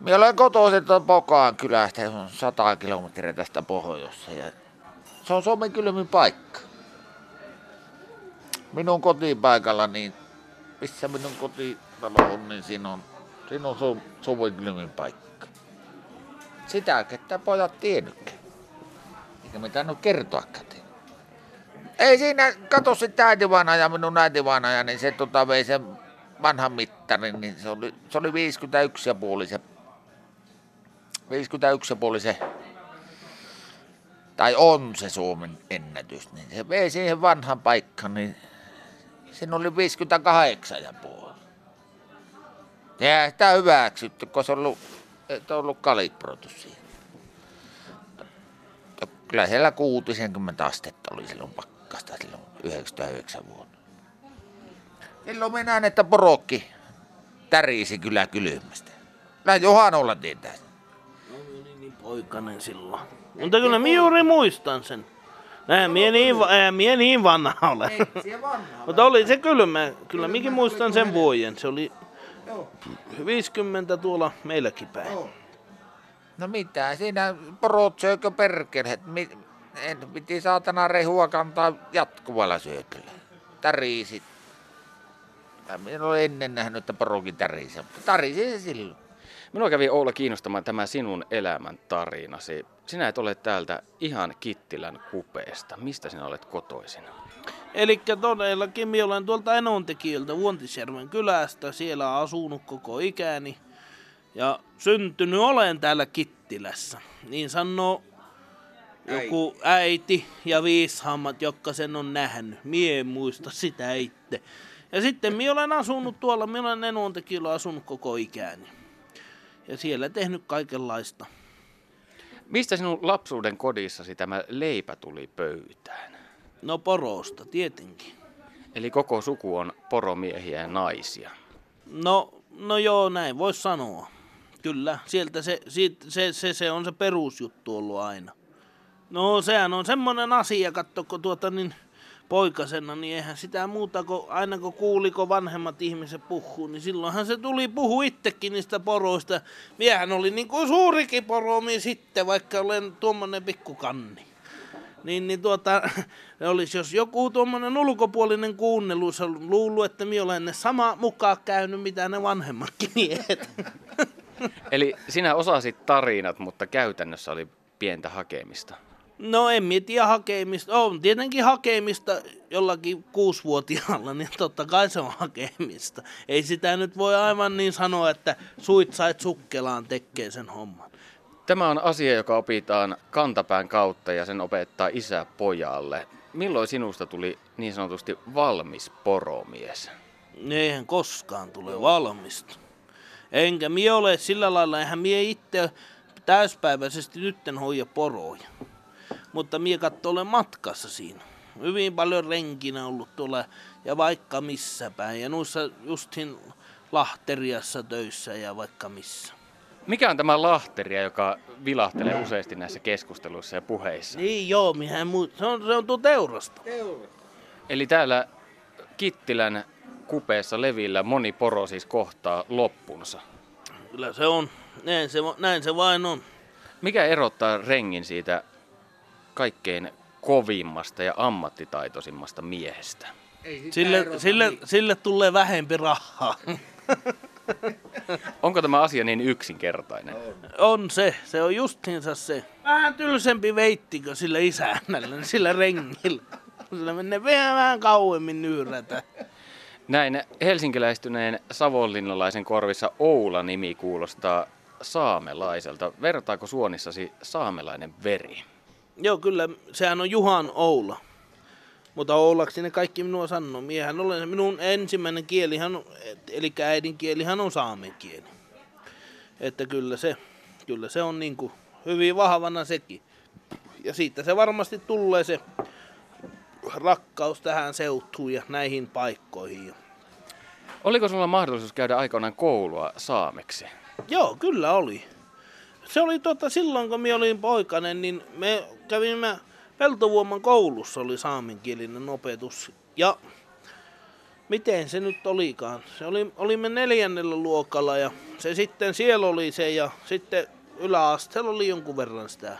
minä olen kotoisin tuon Pokaan kylästä, se on 100 kilometriä tästä pohjoissa. Ja se on Suomen kylmin paikka. Minun kotipaikalla, niin missä minun kotitalo on, niin siinä on, siinä on Su- Suomen kylmin paikka. Sitä, että pojat tiennytkään. Eikä mitään nyt kertoakaan tiennyt. Ei siinä, kato sitten äitivaanaja, minun äitivaanaja, niin se tota vei sen vanhan mittarin, niin se oli, se oli 51 ja puoli se, 51 ja puoli se, tai on se Suomen ennätys, niin se vei siihen vanhan paikkaan, niin siinä oli 58 ja sitä hyväksytty, kun se on ollut, ollut kalibroitu siihen. Kyllä siellä 60 astetta oli silloin pakkasta silloin 99 vuonna. Silloin minä näin, että porokki tärisi kyllä kylmästä. Kyllä Johanolla tietää. No niin, niin poikainen silloin. Mutta kyllä minä juuri muistan sen. Näin mie niin, va- eihän mie niin vanha ole. Mutta oli se kyllä, mä, kyllä minäkin muistan sen vuoden. Se oli 50 tuolla meilläkin päin. No mitä, siinä porot söikö perkeleet. En piti saatana rehua kantaa jatkuvalla syötöllä. Tärisit. En ole ennen nähnyt, että porokin tärisi, mutta tärisi se silloin. Minua kävi Oula kiinnostamaan tämä sinun elämän tarinasi. Sinä et ole täältä ihan Kittilän kupeesta. Mistä sinä olet kotoisin? Eli todellakin minä olen tuolta Enontekiöltä Vuontisjärven kylästä. Siellä asunut koko ikäni. Ja syntynyt olen täällä Kittilässä. Niin sanoo joku äiti ja viishammat, jotka sen on nähnyt. Mie en muista sitä itse. Ja sitten minä olen asunut tuolla, minä olen Enontekiöllä asunut koko ikäni. Ja siellä tehnyt kaikenlaista. Mistä sinun lapsuuden kodissasi tämä leipä tuli pöytään? No porosta, tietenkin. Eli koko suku on poromiehiä ja naisia. No, no joo, näin voisi sanoa. Kyllä, sieltä se, siitä, se, se, se on se perusjuttu ollut aina. No sehän on semmoinen asia, katsoko tuota niin poikasena, niin eihän sitä muuta, kun aina kun kuuliko vanhemmat ihmiset puhuu, niin silloinhan se tuli puhu itsekin niistä poroista. Miehän oli niin kuin suurikin poromi sitten, vaikka olen tuommoinen pikkukanni. Niin, niin tuota, olisi, jos joku tuommoinen ulkopuolinen kuunnelu olisi luullut, että minä olen ne sama mukaan käynyt, mitä ne vanhemmatkin miehet. Eli sinä osasit tarinat, mutta käytännössä oli pientä hakemista. No en tiedä hakemista. On tietenkin hakemista jollakin kuusivuotiaalla, niin totta kai se on hakemista. Ei sitä nyt voi aivan niin sanoa, että suit sait sukkelaan tekee sen homman. Tämä on asia, joka opitaan kantapään kautta ja sen opettaa isä pojalle. Milloin sinusta tuli niin sanotusti valmis poromies? Eihän koskaan tule valmista. Enkä mie ole sillä lailla, eihän mie itse täyspäiväisesti nytten hoida poroja. Mutta mie katso olen matkassa siinä. Hyvin paljon renkinä ollut tuolla ja vaikka missä päin. Ja noissa justin Lahteriassa töissä ja vaikka missä. Mikä on tämä lahteria, joka vilahtelee useasti näissä keskusteluissa ja puheissa? Niin joo, mihän muu... Se on, se on tuo teurasta. Eli täällä Kittilän kupeessa levillä moni poro siis kohtaa loppunsa. Kyllä se on. Näin se, näin se vain on. Mikä erottaa rengin siitä kaikkein kovimmasta ja ammattitaitoisimmasta miehestä? Sille, sille, sille tulee vähempi rahaa. Onko tämä asia niin yksinkertainen? On se, se on justiinsa se. Vähän tylsempi veittikö sillä isännällä, sillä rengillä. Sillä menee vähän, vähän kauemmin nyyrätä. Näin helsinkiläistyneen savonlinnalaisen korvissa Oula-nimi kuulostaa saamelaiselta. Vertaako suonissasi saamelainen veri? Joo, kyllä, sehän on Juhan Oula. Mutta Oulaksi ne kaikki minua sanoo. Miehän olen, minun ensimmäinen kielihan, eli äidinkielihän on saamen kieli. Että kyllä se, kyllä se on niin kuin hyvin vahvana sekin. Ja siitä se varmasti tulee se rakkaus tähän seutuun ja näihin paikkoihin. Oliko sulla mahdollisuus käydä aikoinaan koulua saameksi? Joo, kyllä oli. Se oli tota, silloin, kun minä olin poikainen, niin me kävimme Peltovuoman koulussa oli saamenkielinen opetus. Ja miten se nyt olikaan? Se oli, olimme neljännellä luokalla ja se sitten siellä oli se ja sitten yläasteella oli jonkun verran sitä.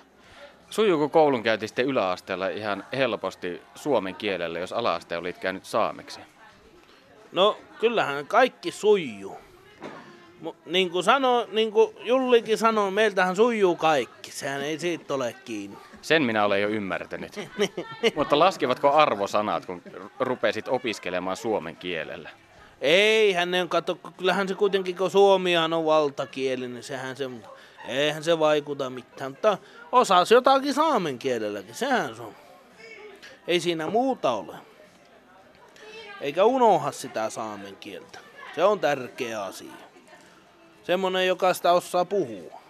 Sujuuko koulunkäynti sitten yläasteella ihan helposti suomen kielellä, jos alaaste olit käynyt saameksi? No kyllähän kaikki sujuu. Niin kuin, sano, niin kuin Jullikin sanoi, meiltähän sujuu kaikki. Sehän ei siitä ole kiinni. Sen minä olen jo ymmärtänyt. Mutta laskevatko arvosanat, kun rupesit opiskelemaan suomen kielellä? Eihän ne kato, kyllähän se kuitenkin, kun suomihan on valtakieli, niin sehän se, eihän se vaikuta mitään. Mutta osas jotakin saamen kielelläkin, sehän se on. Ei siinä muuta ole. Eikä unoha sitä saamen kieltä. Se on tärkeä asia. Semmonen, joka sitä osaa puhua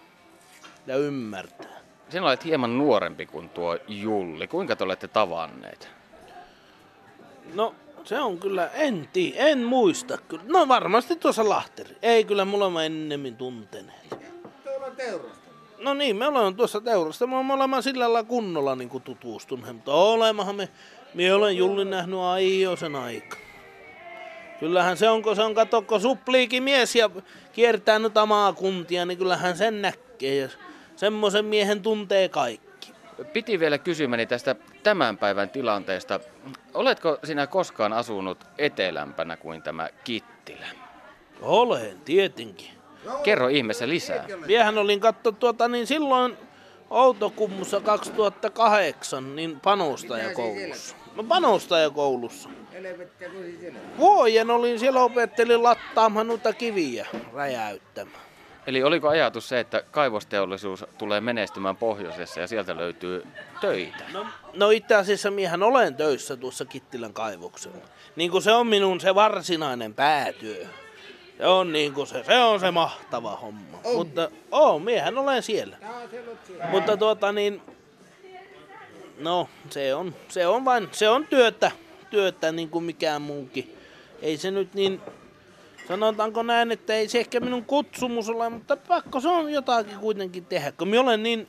ja ymmärtää. Sinä olet hieman nuorempi kuin tuo Julli. Kuinka te olette tavanneet? No, se on kyllä, en tii, en muista kyllä. No varmasti tuossa Lahteri. Ei kyllä mulla mä ennemmin tunteneet. Tuolla teurasta. No niin, me ollaan tuossa teurasta. Me olemme sillä lailla kunnolla niin tutustuneet, mutta olemahan me. Minä olen Jullin nähnyt aio sen aika. Kyllähän se on, kun se on, katokko supliikin mies ja kiertää noita maakuntia, niin kyllähän sen näkee. Ja semmoisen miehen tuntee kaikki. Piti vielä kysymäni tästä tämän päivän tilanteesta. Oletko sinä koskaan asunut etelämpänä kuin tämä Kittilä? Olen, tietenkin. Kerro ihmeessä lisää. Miehän olin katso tuota, niin silloin Outokummussa 2008, niin panostajakoulussa. No panostajakoulussa. Vuoden olin siellä opettelin lattaamaan noita kiviä räjäyttämään. Eli oliko ajatus se, että kaivosteollisuus tulee menestymään pohjoisessa ja sieltä löytyy töitä? No, no itse asiassa miehän olen töissä tuossa Kittilän kaivoksella. Niin kuin se on minun se varsinainen päätyö. Se on niin kuin se, se on se mahtava homma. On. Mutta oo, miehän olen siellä. Mutta tuota niin, no se on, se on vain, se on työtä, työtä niin kuin mikään muukin. Ei se nyt niin, sanotaanko näin, että ei se ehkä minun kutsumus ole, mutta pakko se on jotakin kuitenkin tehdä. Kun minä olen niin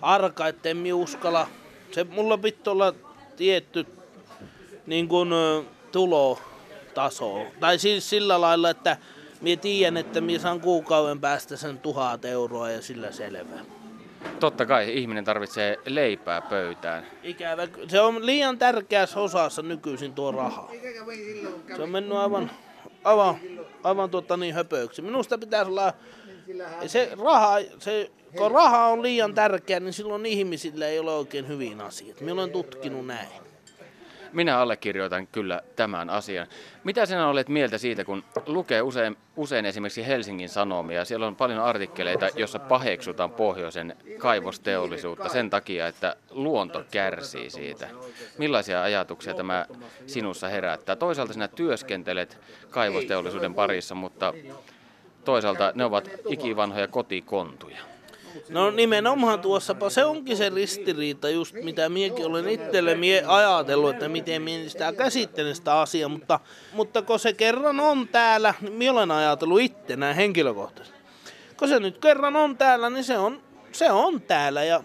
arka, että en minä uskalla, se mulla pitää olla tietty niin kuin, tulo tasoa. Tai siis sillä lailla, että minä tiedän, että minä saan kuukauden päästä sen tuhat euroa ja sillä selvä. Totta kai ihminen tarvitsee leipää pöytään. Ikävä. Se on liian tärkeässä osassa nykyisin tuo raha. Se on mennyt aivan, aivan, aivan tuota niin höpöyksi. Minusta pitäisi olla se raha, se, kun raha on liian tärkeä, niin silloin ihmisillä ei ole oikein hyvin asiat. Minä olen tutkinut näin. Minä allekirjoitan kyllä tämän asian. Mitä sinä olet mieltä siitä, kun lukee usein, usein esimerkiksi Helsingin Sanomia, siellä on paljon artikkeleita, jossa paheksutaan pohjoisen kaivosteollisuutta sen takia, että luonto kärsii siitä. Millaisia ajatuksia tämä sinussa herättää? Toisaalta sinä työskentelet kaivosteollisuuden parissa, mutta toisaalta ne ovat ikivanhoja kotikontuja. No nimenomaan tuossapa se onkin se ristiriita just mitä miekin olen itselle mie ajatellut, että miten minä sitä käsittelen sitä asiaa, mutta, mutta kun se kerran on täällä, niin minä olen ajatellut itse näin henkilökohtaisesti. Kun se nyt kerran on täällä, niin se on, se on täällä ja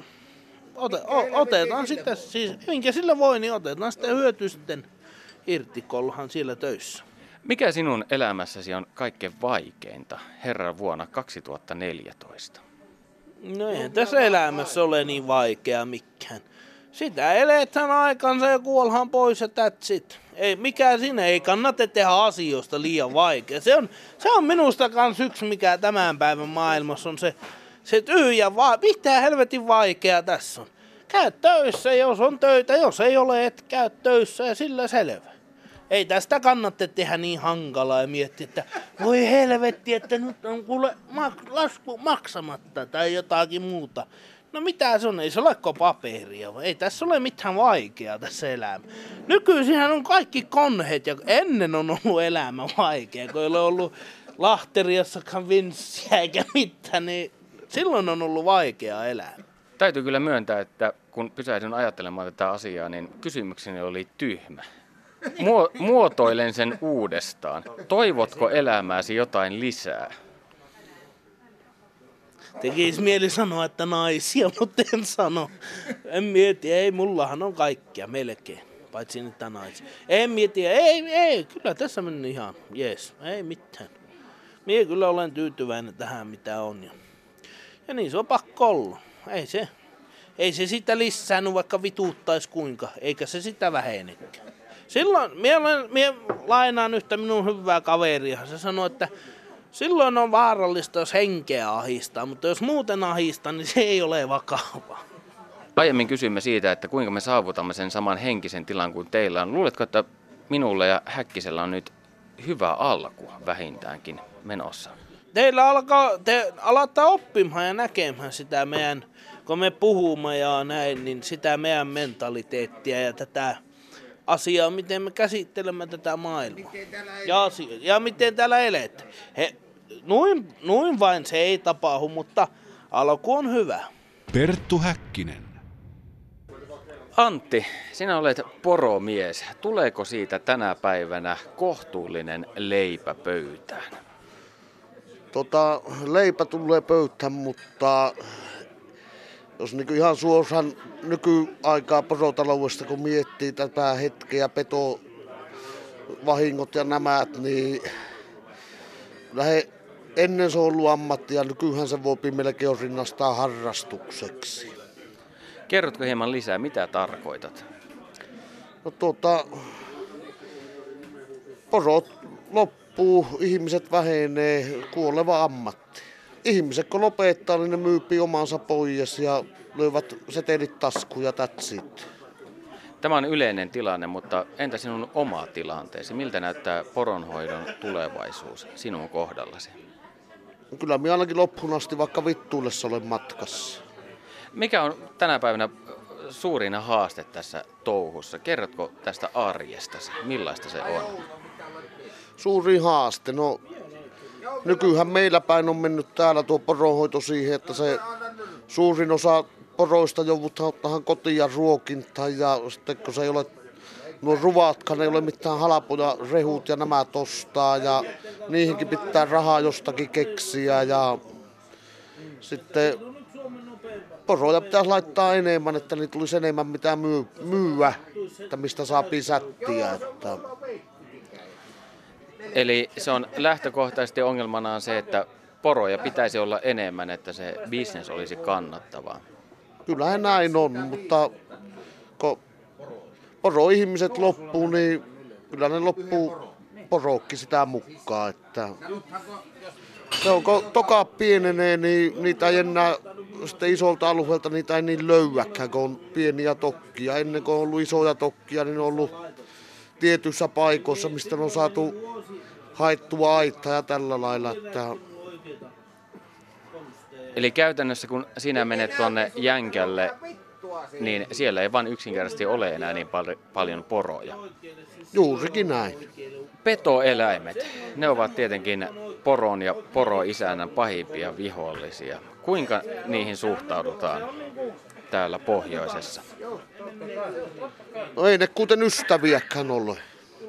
ote, o, otetaan sitten, siis minkä sillä voi, niin otetaan sitten hyöty sitten irti, kolhan siellä töissä. Mikä sinun elämässäsi on kaikkein vaikeinta herran vuonna 2014? No eihän tässä elämässä ole niin vaikea mikään. Sitä eletään aikansa ja kuolhan pois ja that's it. Ei, mikään sinne ei kannata tehdä asioista liian vaikea. Se on, se on minusta kans yksi, mikä tämän päivän maailmassa on se, se tyhjä, va- mitä helvetin vaikea tässä on. Käy töissä, jos on töitä, jos ei ole, et käy töissä ja sillä selvä. Ei tästä kannata tehdä niin hankalaa ja miettiä, että voi helvetti, että nyt on kuule mak- lasku maksamatta tai jotakin muuta. No mitä se on, ei se ole paperia, ei tässä ole mitään vaikeaa tässä elämä. Nykyisinhän on kaikki konhet ja ennen on ollut elämä vaikea, kun ei ole ollut lahteriassakaan vinssiä eikä mitään, niin silloin on ollut vaikea elämä. Täytyy kyllä myöntää, että kun pysähdyn ajattelemaan tätä asiaa, niin kysymykseni oli tyhmä. Muotoilen sen uudestaan. Toivotko elämääsi jotain lisää? Tekisi mieli sanoa, että naisia, mutta en sano. En mieti, ei, mullahan on kaikkia melkein, paitsi niitä naisia. En mieti, ei, ei, kyllä tässä meni ihan jees, ei mitään. Mie kyllä olen tyytyväinen tähän, mitä on. Ja, ja niin se on pakko olla. Ei se, ei se sitä lisäänyt, vaikka vituuttaisi kuinka, eikä se sitä vähenekään. Silloin, mie, mie lainaan yhtä minun hyvää kaveria. Se sanoi, että silloin on vaarallista, jos henkeä ahistaa, mutta jos muuten ahistaa, niin se ei ole vakavaa. Aiemmin kysyimme siitä, että kuinka me saavutamme sen saman henkisen tilan kuin teillä on. Luuletko, että minulla ja Häkkisellä on nyt hyvä alku vähintäänkin menossa? Teillä alkaa, te alatte oppimaan ja näkemään sitä meidän, kun me puhumme ja näin, niin sitä meidän mentaliteettia ja tätä asiaa, miten me käsittelemme tätä maailmaa. Ja, asio- ja miten täällä elet. He, noin, noin vain se ei tapahdu, mutta alku on hyvä. Perttu Häkkinen. Antti, sinä olet poromies. Tuleeko siitä tänä päivänä kohtuullinen leipä pöytään? Tota, leipä tulee pöytään, mutta jos niin ihan suosan nykyaikaa porotaloudesta, kun miettii tätä hetkeä, peto, vahingot ja nämä, niin lähe, ennen se on ollut ammatti ja nykyään se voi melkein rinnastaa harrastukseksi. Kerrotko hieman lisää, mitä tarkoitat? No tuota, porot loppuu, ihmiset vähenee, kuoleva ammatti. Ihmiset kun lopettaa, niin ne myypii omansa pois ja löyvät setelit taskuun ja tätsit. Tämä on yleinen tilanne, mutta entä sinun oma tilanteesi? Miltä näyttää poronhoidon tulevaisuus sinun kohdallasi? Kyllä minä ainakin loppuun asti vaikka vittuillessa olen matkassa. Mikä on tänä päivänä suurin haaste tässä touhussa? Kerrotko tästä arjestasi? Millaista se on? Suuri haaste. No, nykyään meillä päin on mennyt täällä tuo poronhoito siihen, että se suurin osa poroista joudutaan ottamaan kotiin ruokinta ja sitten kun se ei ole nuo ruvatkaan ei ole mitään halpoja rehut ja nämä tostaa ja niihinkin pitää rahaa jostakin keksiä ja sitten poroja pitäisi laittaa enemmän, että niitä tulisi enemmän mitä myy, myyä, että mistä saa sättiä. Että... Eli se on lähtökohtaisesti ongelmana se, että poroja pitäisi olla enemmän, että se bisnes olisi kannattavaa. Kyllähän näin on, mutta kun poro-ihmiset loppuu, niin kyllä ne loppuu porokki sitä mukaan. Että se on, kun toka pienenee, niin niitä ei enää sitten isolta alueelta niitä ei niin löyäkään, kun on pieniä tokkia. Ennen kuin on ollut isoja tokkia, niin on ollut tietyissä paikoissa, mistä on saatu haettua aitaa ja tällä lailla. Että Eli käytännössä kun sinä menet tuonne Jänkälle, niin siellä ei vain yksinkertaisesti ole enää niin pal- paljon poroja. Juurikin näin. Petoeläimet, ne ovat tietenkin poron ja poroisännän pahimpia vihollisia. Kuinka niihin suhtaudutaan täällä pohjoisessa? No ei ne kuten ystäviäkään ole.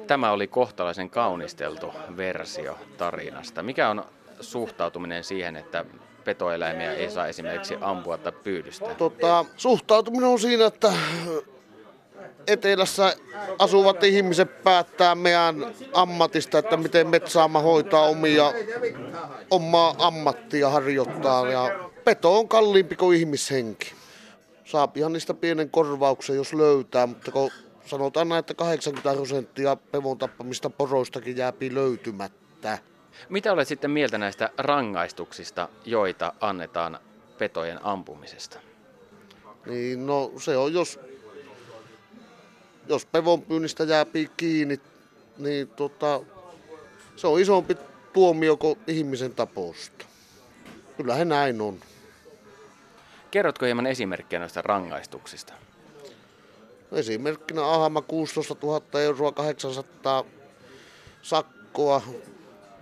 Tämä oli kohtalaisen kaunisteltu versio tarinasta. Mikä on suhtautuminen siihen, että petoeläimiä ei saa esimerkiksi ampua tai pyydystää? Tota, suhtautuminen on siinä, että etelässä asuvat ihmiset päättää meidän ammatista, että miten me saamme hoitaa omia, omaa ammattia harjoittaa. Ja peto on kalliimpi kuin ihmishenki. Saapihan niistä pienen korvauksen, jos löytää, mutta kun sanotaan näin, että 80 prosenttia pevon tappamista poroistakin jääpi löytymättä. Mitä olet sitten mieltä näistä rangaistuksista, joita annetaan petojen ampumisesta? Niin no se on, jos, jos pevon pyynnistä jää kiinni, niin tota, se on isompi tuomio kuin ihmisen taposta. Kyllä näin on. Kerrotko hieman esimerkkejä noista rangaistuksista? Esimerkkinä Ahama 16 000 euroa, 800 sakkoa,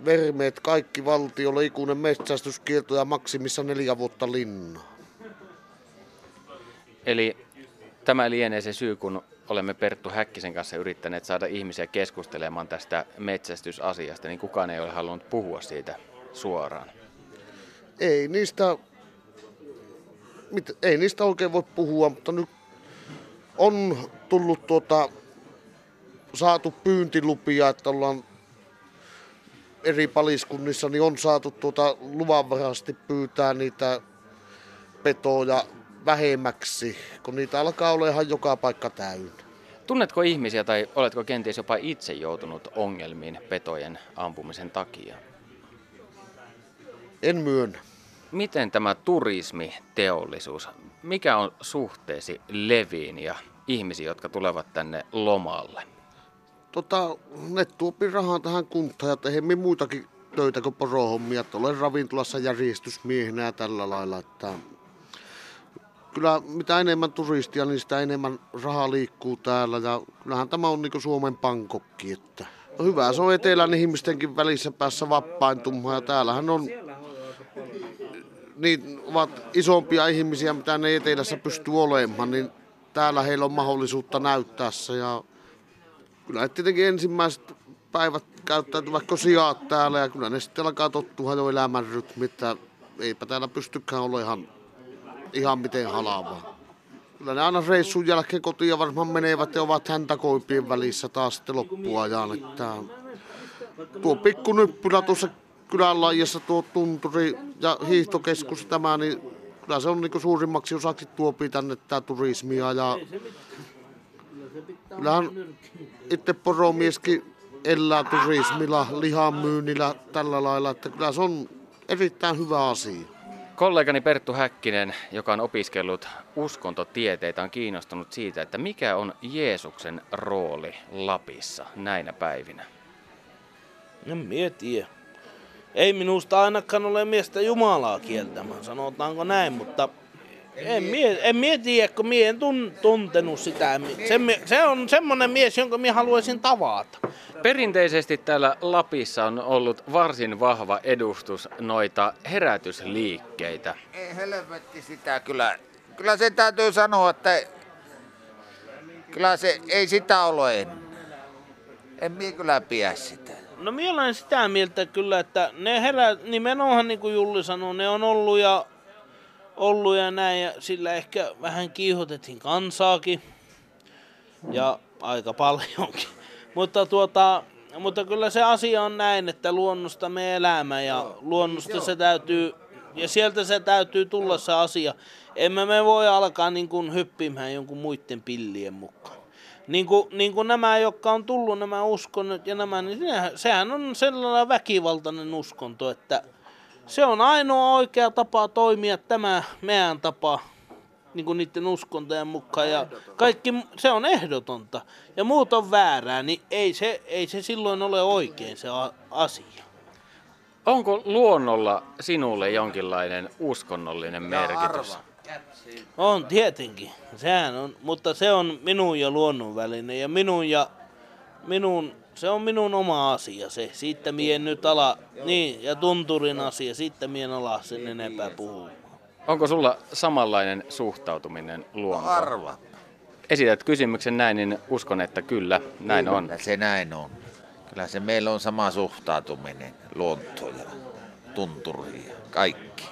vermeet, kaikki valtiolle, ikuinen metsästyskielto ja maksimissa neljä vuotta linnaa. Eli tämä lienee se syy, kun olemme Perttu Häkkisen kanssa yrittäneet saada ihmisiä keskustelemaan tästä metsästysasiasta, niin kukaan ei ole halunnut puhua siitä suoraan. Ei niistä, mit, ei niistä oikein voi puhua, mutta nyt on tullut tuota, saatu pyyntilupia, että ollaan eri paliskunnissa, niin on saatu tuota luvanvaraisesti pyytää niitä petoja vähemmäksi, kun niitä alkaa olemaan joka paikka täynnä. Tunnetko ihmisiä tai oletko kenties jopa itse joutunut ongelmiin petojen ampumisen takia? En myönnä. Miten tämä turismiteollisuus, mikä on suhteesi Leviin ja ihmisiin, jotka tulevat tänne lomalle? Tota, ne tuopi rahaa tähän kuntaan ja teemme muitakin töitä kuin porohommia. Olen ravintolassa järjestysmiehenä ja tällä lailla. Että kyllä mitä enemmän turistia, niin sitä enemmän rahaa liikkuu täällä. Ja kyllähän tämä on niin Suomen pankokki. Että hyvä se on etelän ihmistenkin välissä päässä vappaintumaan. Ja täällähän on niin ovat isompia ihmisiä, mitä ne etelässä pystyy olemaan, niin täällä heillä on mahdollisuutta näyttää se. Ja kyllä tietenkin ensimmäiset päivät käyttäytyy vaikka sijaat täällä ja kyllä ne sitten alkaa tottua jo elämän rytmi, että eipä täällä pystykään olemaan ihan miten halavaa. Kyllä ne aina reissun jälkeen kotiin varmaan menevät ja ovat häntä koipien välissä taas sitten loppuajan. Että tuo pikku nyppylä tuossa kylän laajassa tuo tunturi ja hiihtokeskus tämä, niin kyllä se on niin suurimmaksi osaksi tuopi tänne tämä turismia ja kyllähän itse poromieskin elää turismilla, lihan myynnillä tällä lailla, että kyllä se on erittäin hyvä asia. Kollegani Perttu Häkkinen, joka on opiskellut uskontotieteitä, on kiinnostunut siitä, että mikä on Jeesuksen rooli Lapissa näinä päivinä. En mie tiedä. Ei minusta ainakaan ole miestä Jumalaa kieltämään, sanotaanko näin, mutta en mie, en mie tiedä, kun mie en tun, tuntenut sitä. Se, se on semmoinen mies, jonka mie haluaisin tavata. Perinteisesti täällä Lapissa on ollut varsin vahva edustus noita herätysliikkeitä. Ei helvetti sitä kyllä. Kyllä se täytyy sanoa, että kyllä se ei sitä ole ennen. En mie kyllä pidä sitä. No minä olen sitä mieltä kyllä, että ne herää, nimenomaan niin kuin Julli sanoi, ne on ollut ja, ollut ja näin, ja sillä ehkä vähän kiihotettiin kansaakin, ja aika paljonkin. Mutta, tuota, mutta kyllä se asia on näin, että luonnosta me elämä ja luonnosta se täytyy, ja sieltä se täytyy tulla se asia. Emme me voi alkaa niin kuin hyppimään jonkun muiden pillien mukaan niin kuin, niin kuin nämä, jotka on tullut, nämä uskonnot ja nämä, niin sehän on sellainen väkivaltainen uskonto, että se on ainoa oikea tapa toimia tämä meidän tapa niin kuin niiden uskontojen mukaan. Ja kaikki, se on ehdotonta. Ja muut on väärää, niin ei se, ei se silloin ole oikein se asia. Onko luonnolla sinulle jonkinlainen uskonnollinen merkitys? On tietenkin, sehän on, mutta se on minun ja luonnon välinen ja minun ja minun, se on minun oma asia se. Siitä mien nyt ala, niin, ja tunturin asia, siitä mien ala sen enempää puhuu. Onko sulla samanlainen suhtautuminen luontoon? Arva. Esität kysymyksen näin, niin uskon, että kyllä, näin kyllä, on. se näin on. Kyllä se meillä on sama suhtautuminen luontoon ja tunturiin ja kaikki.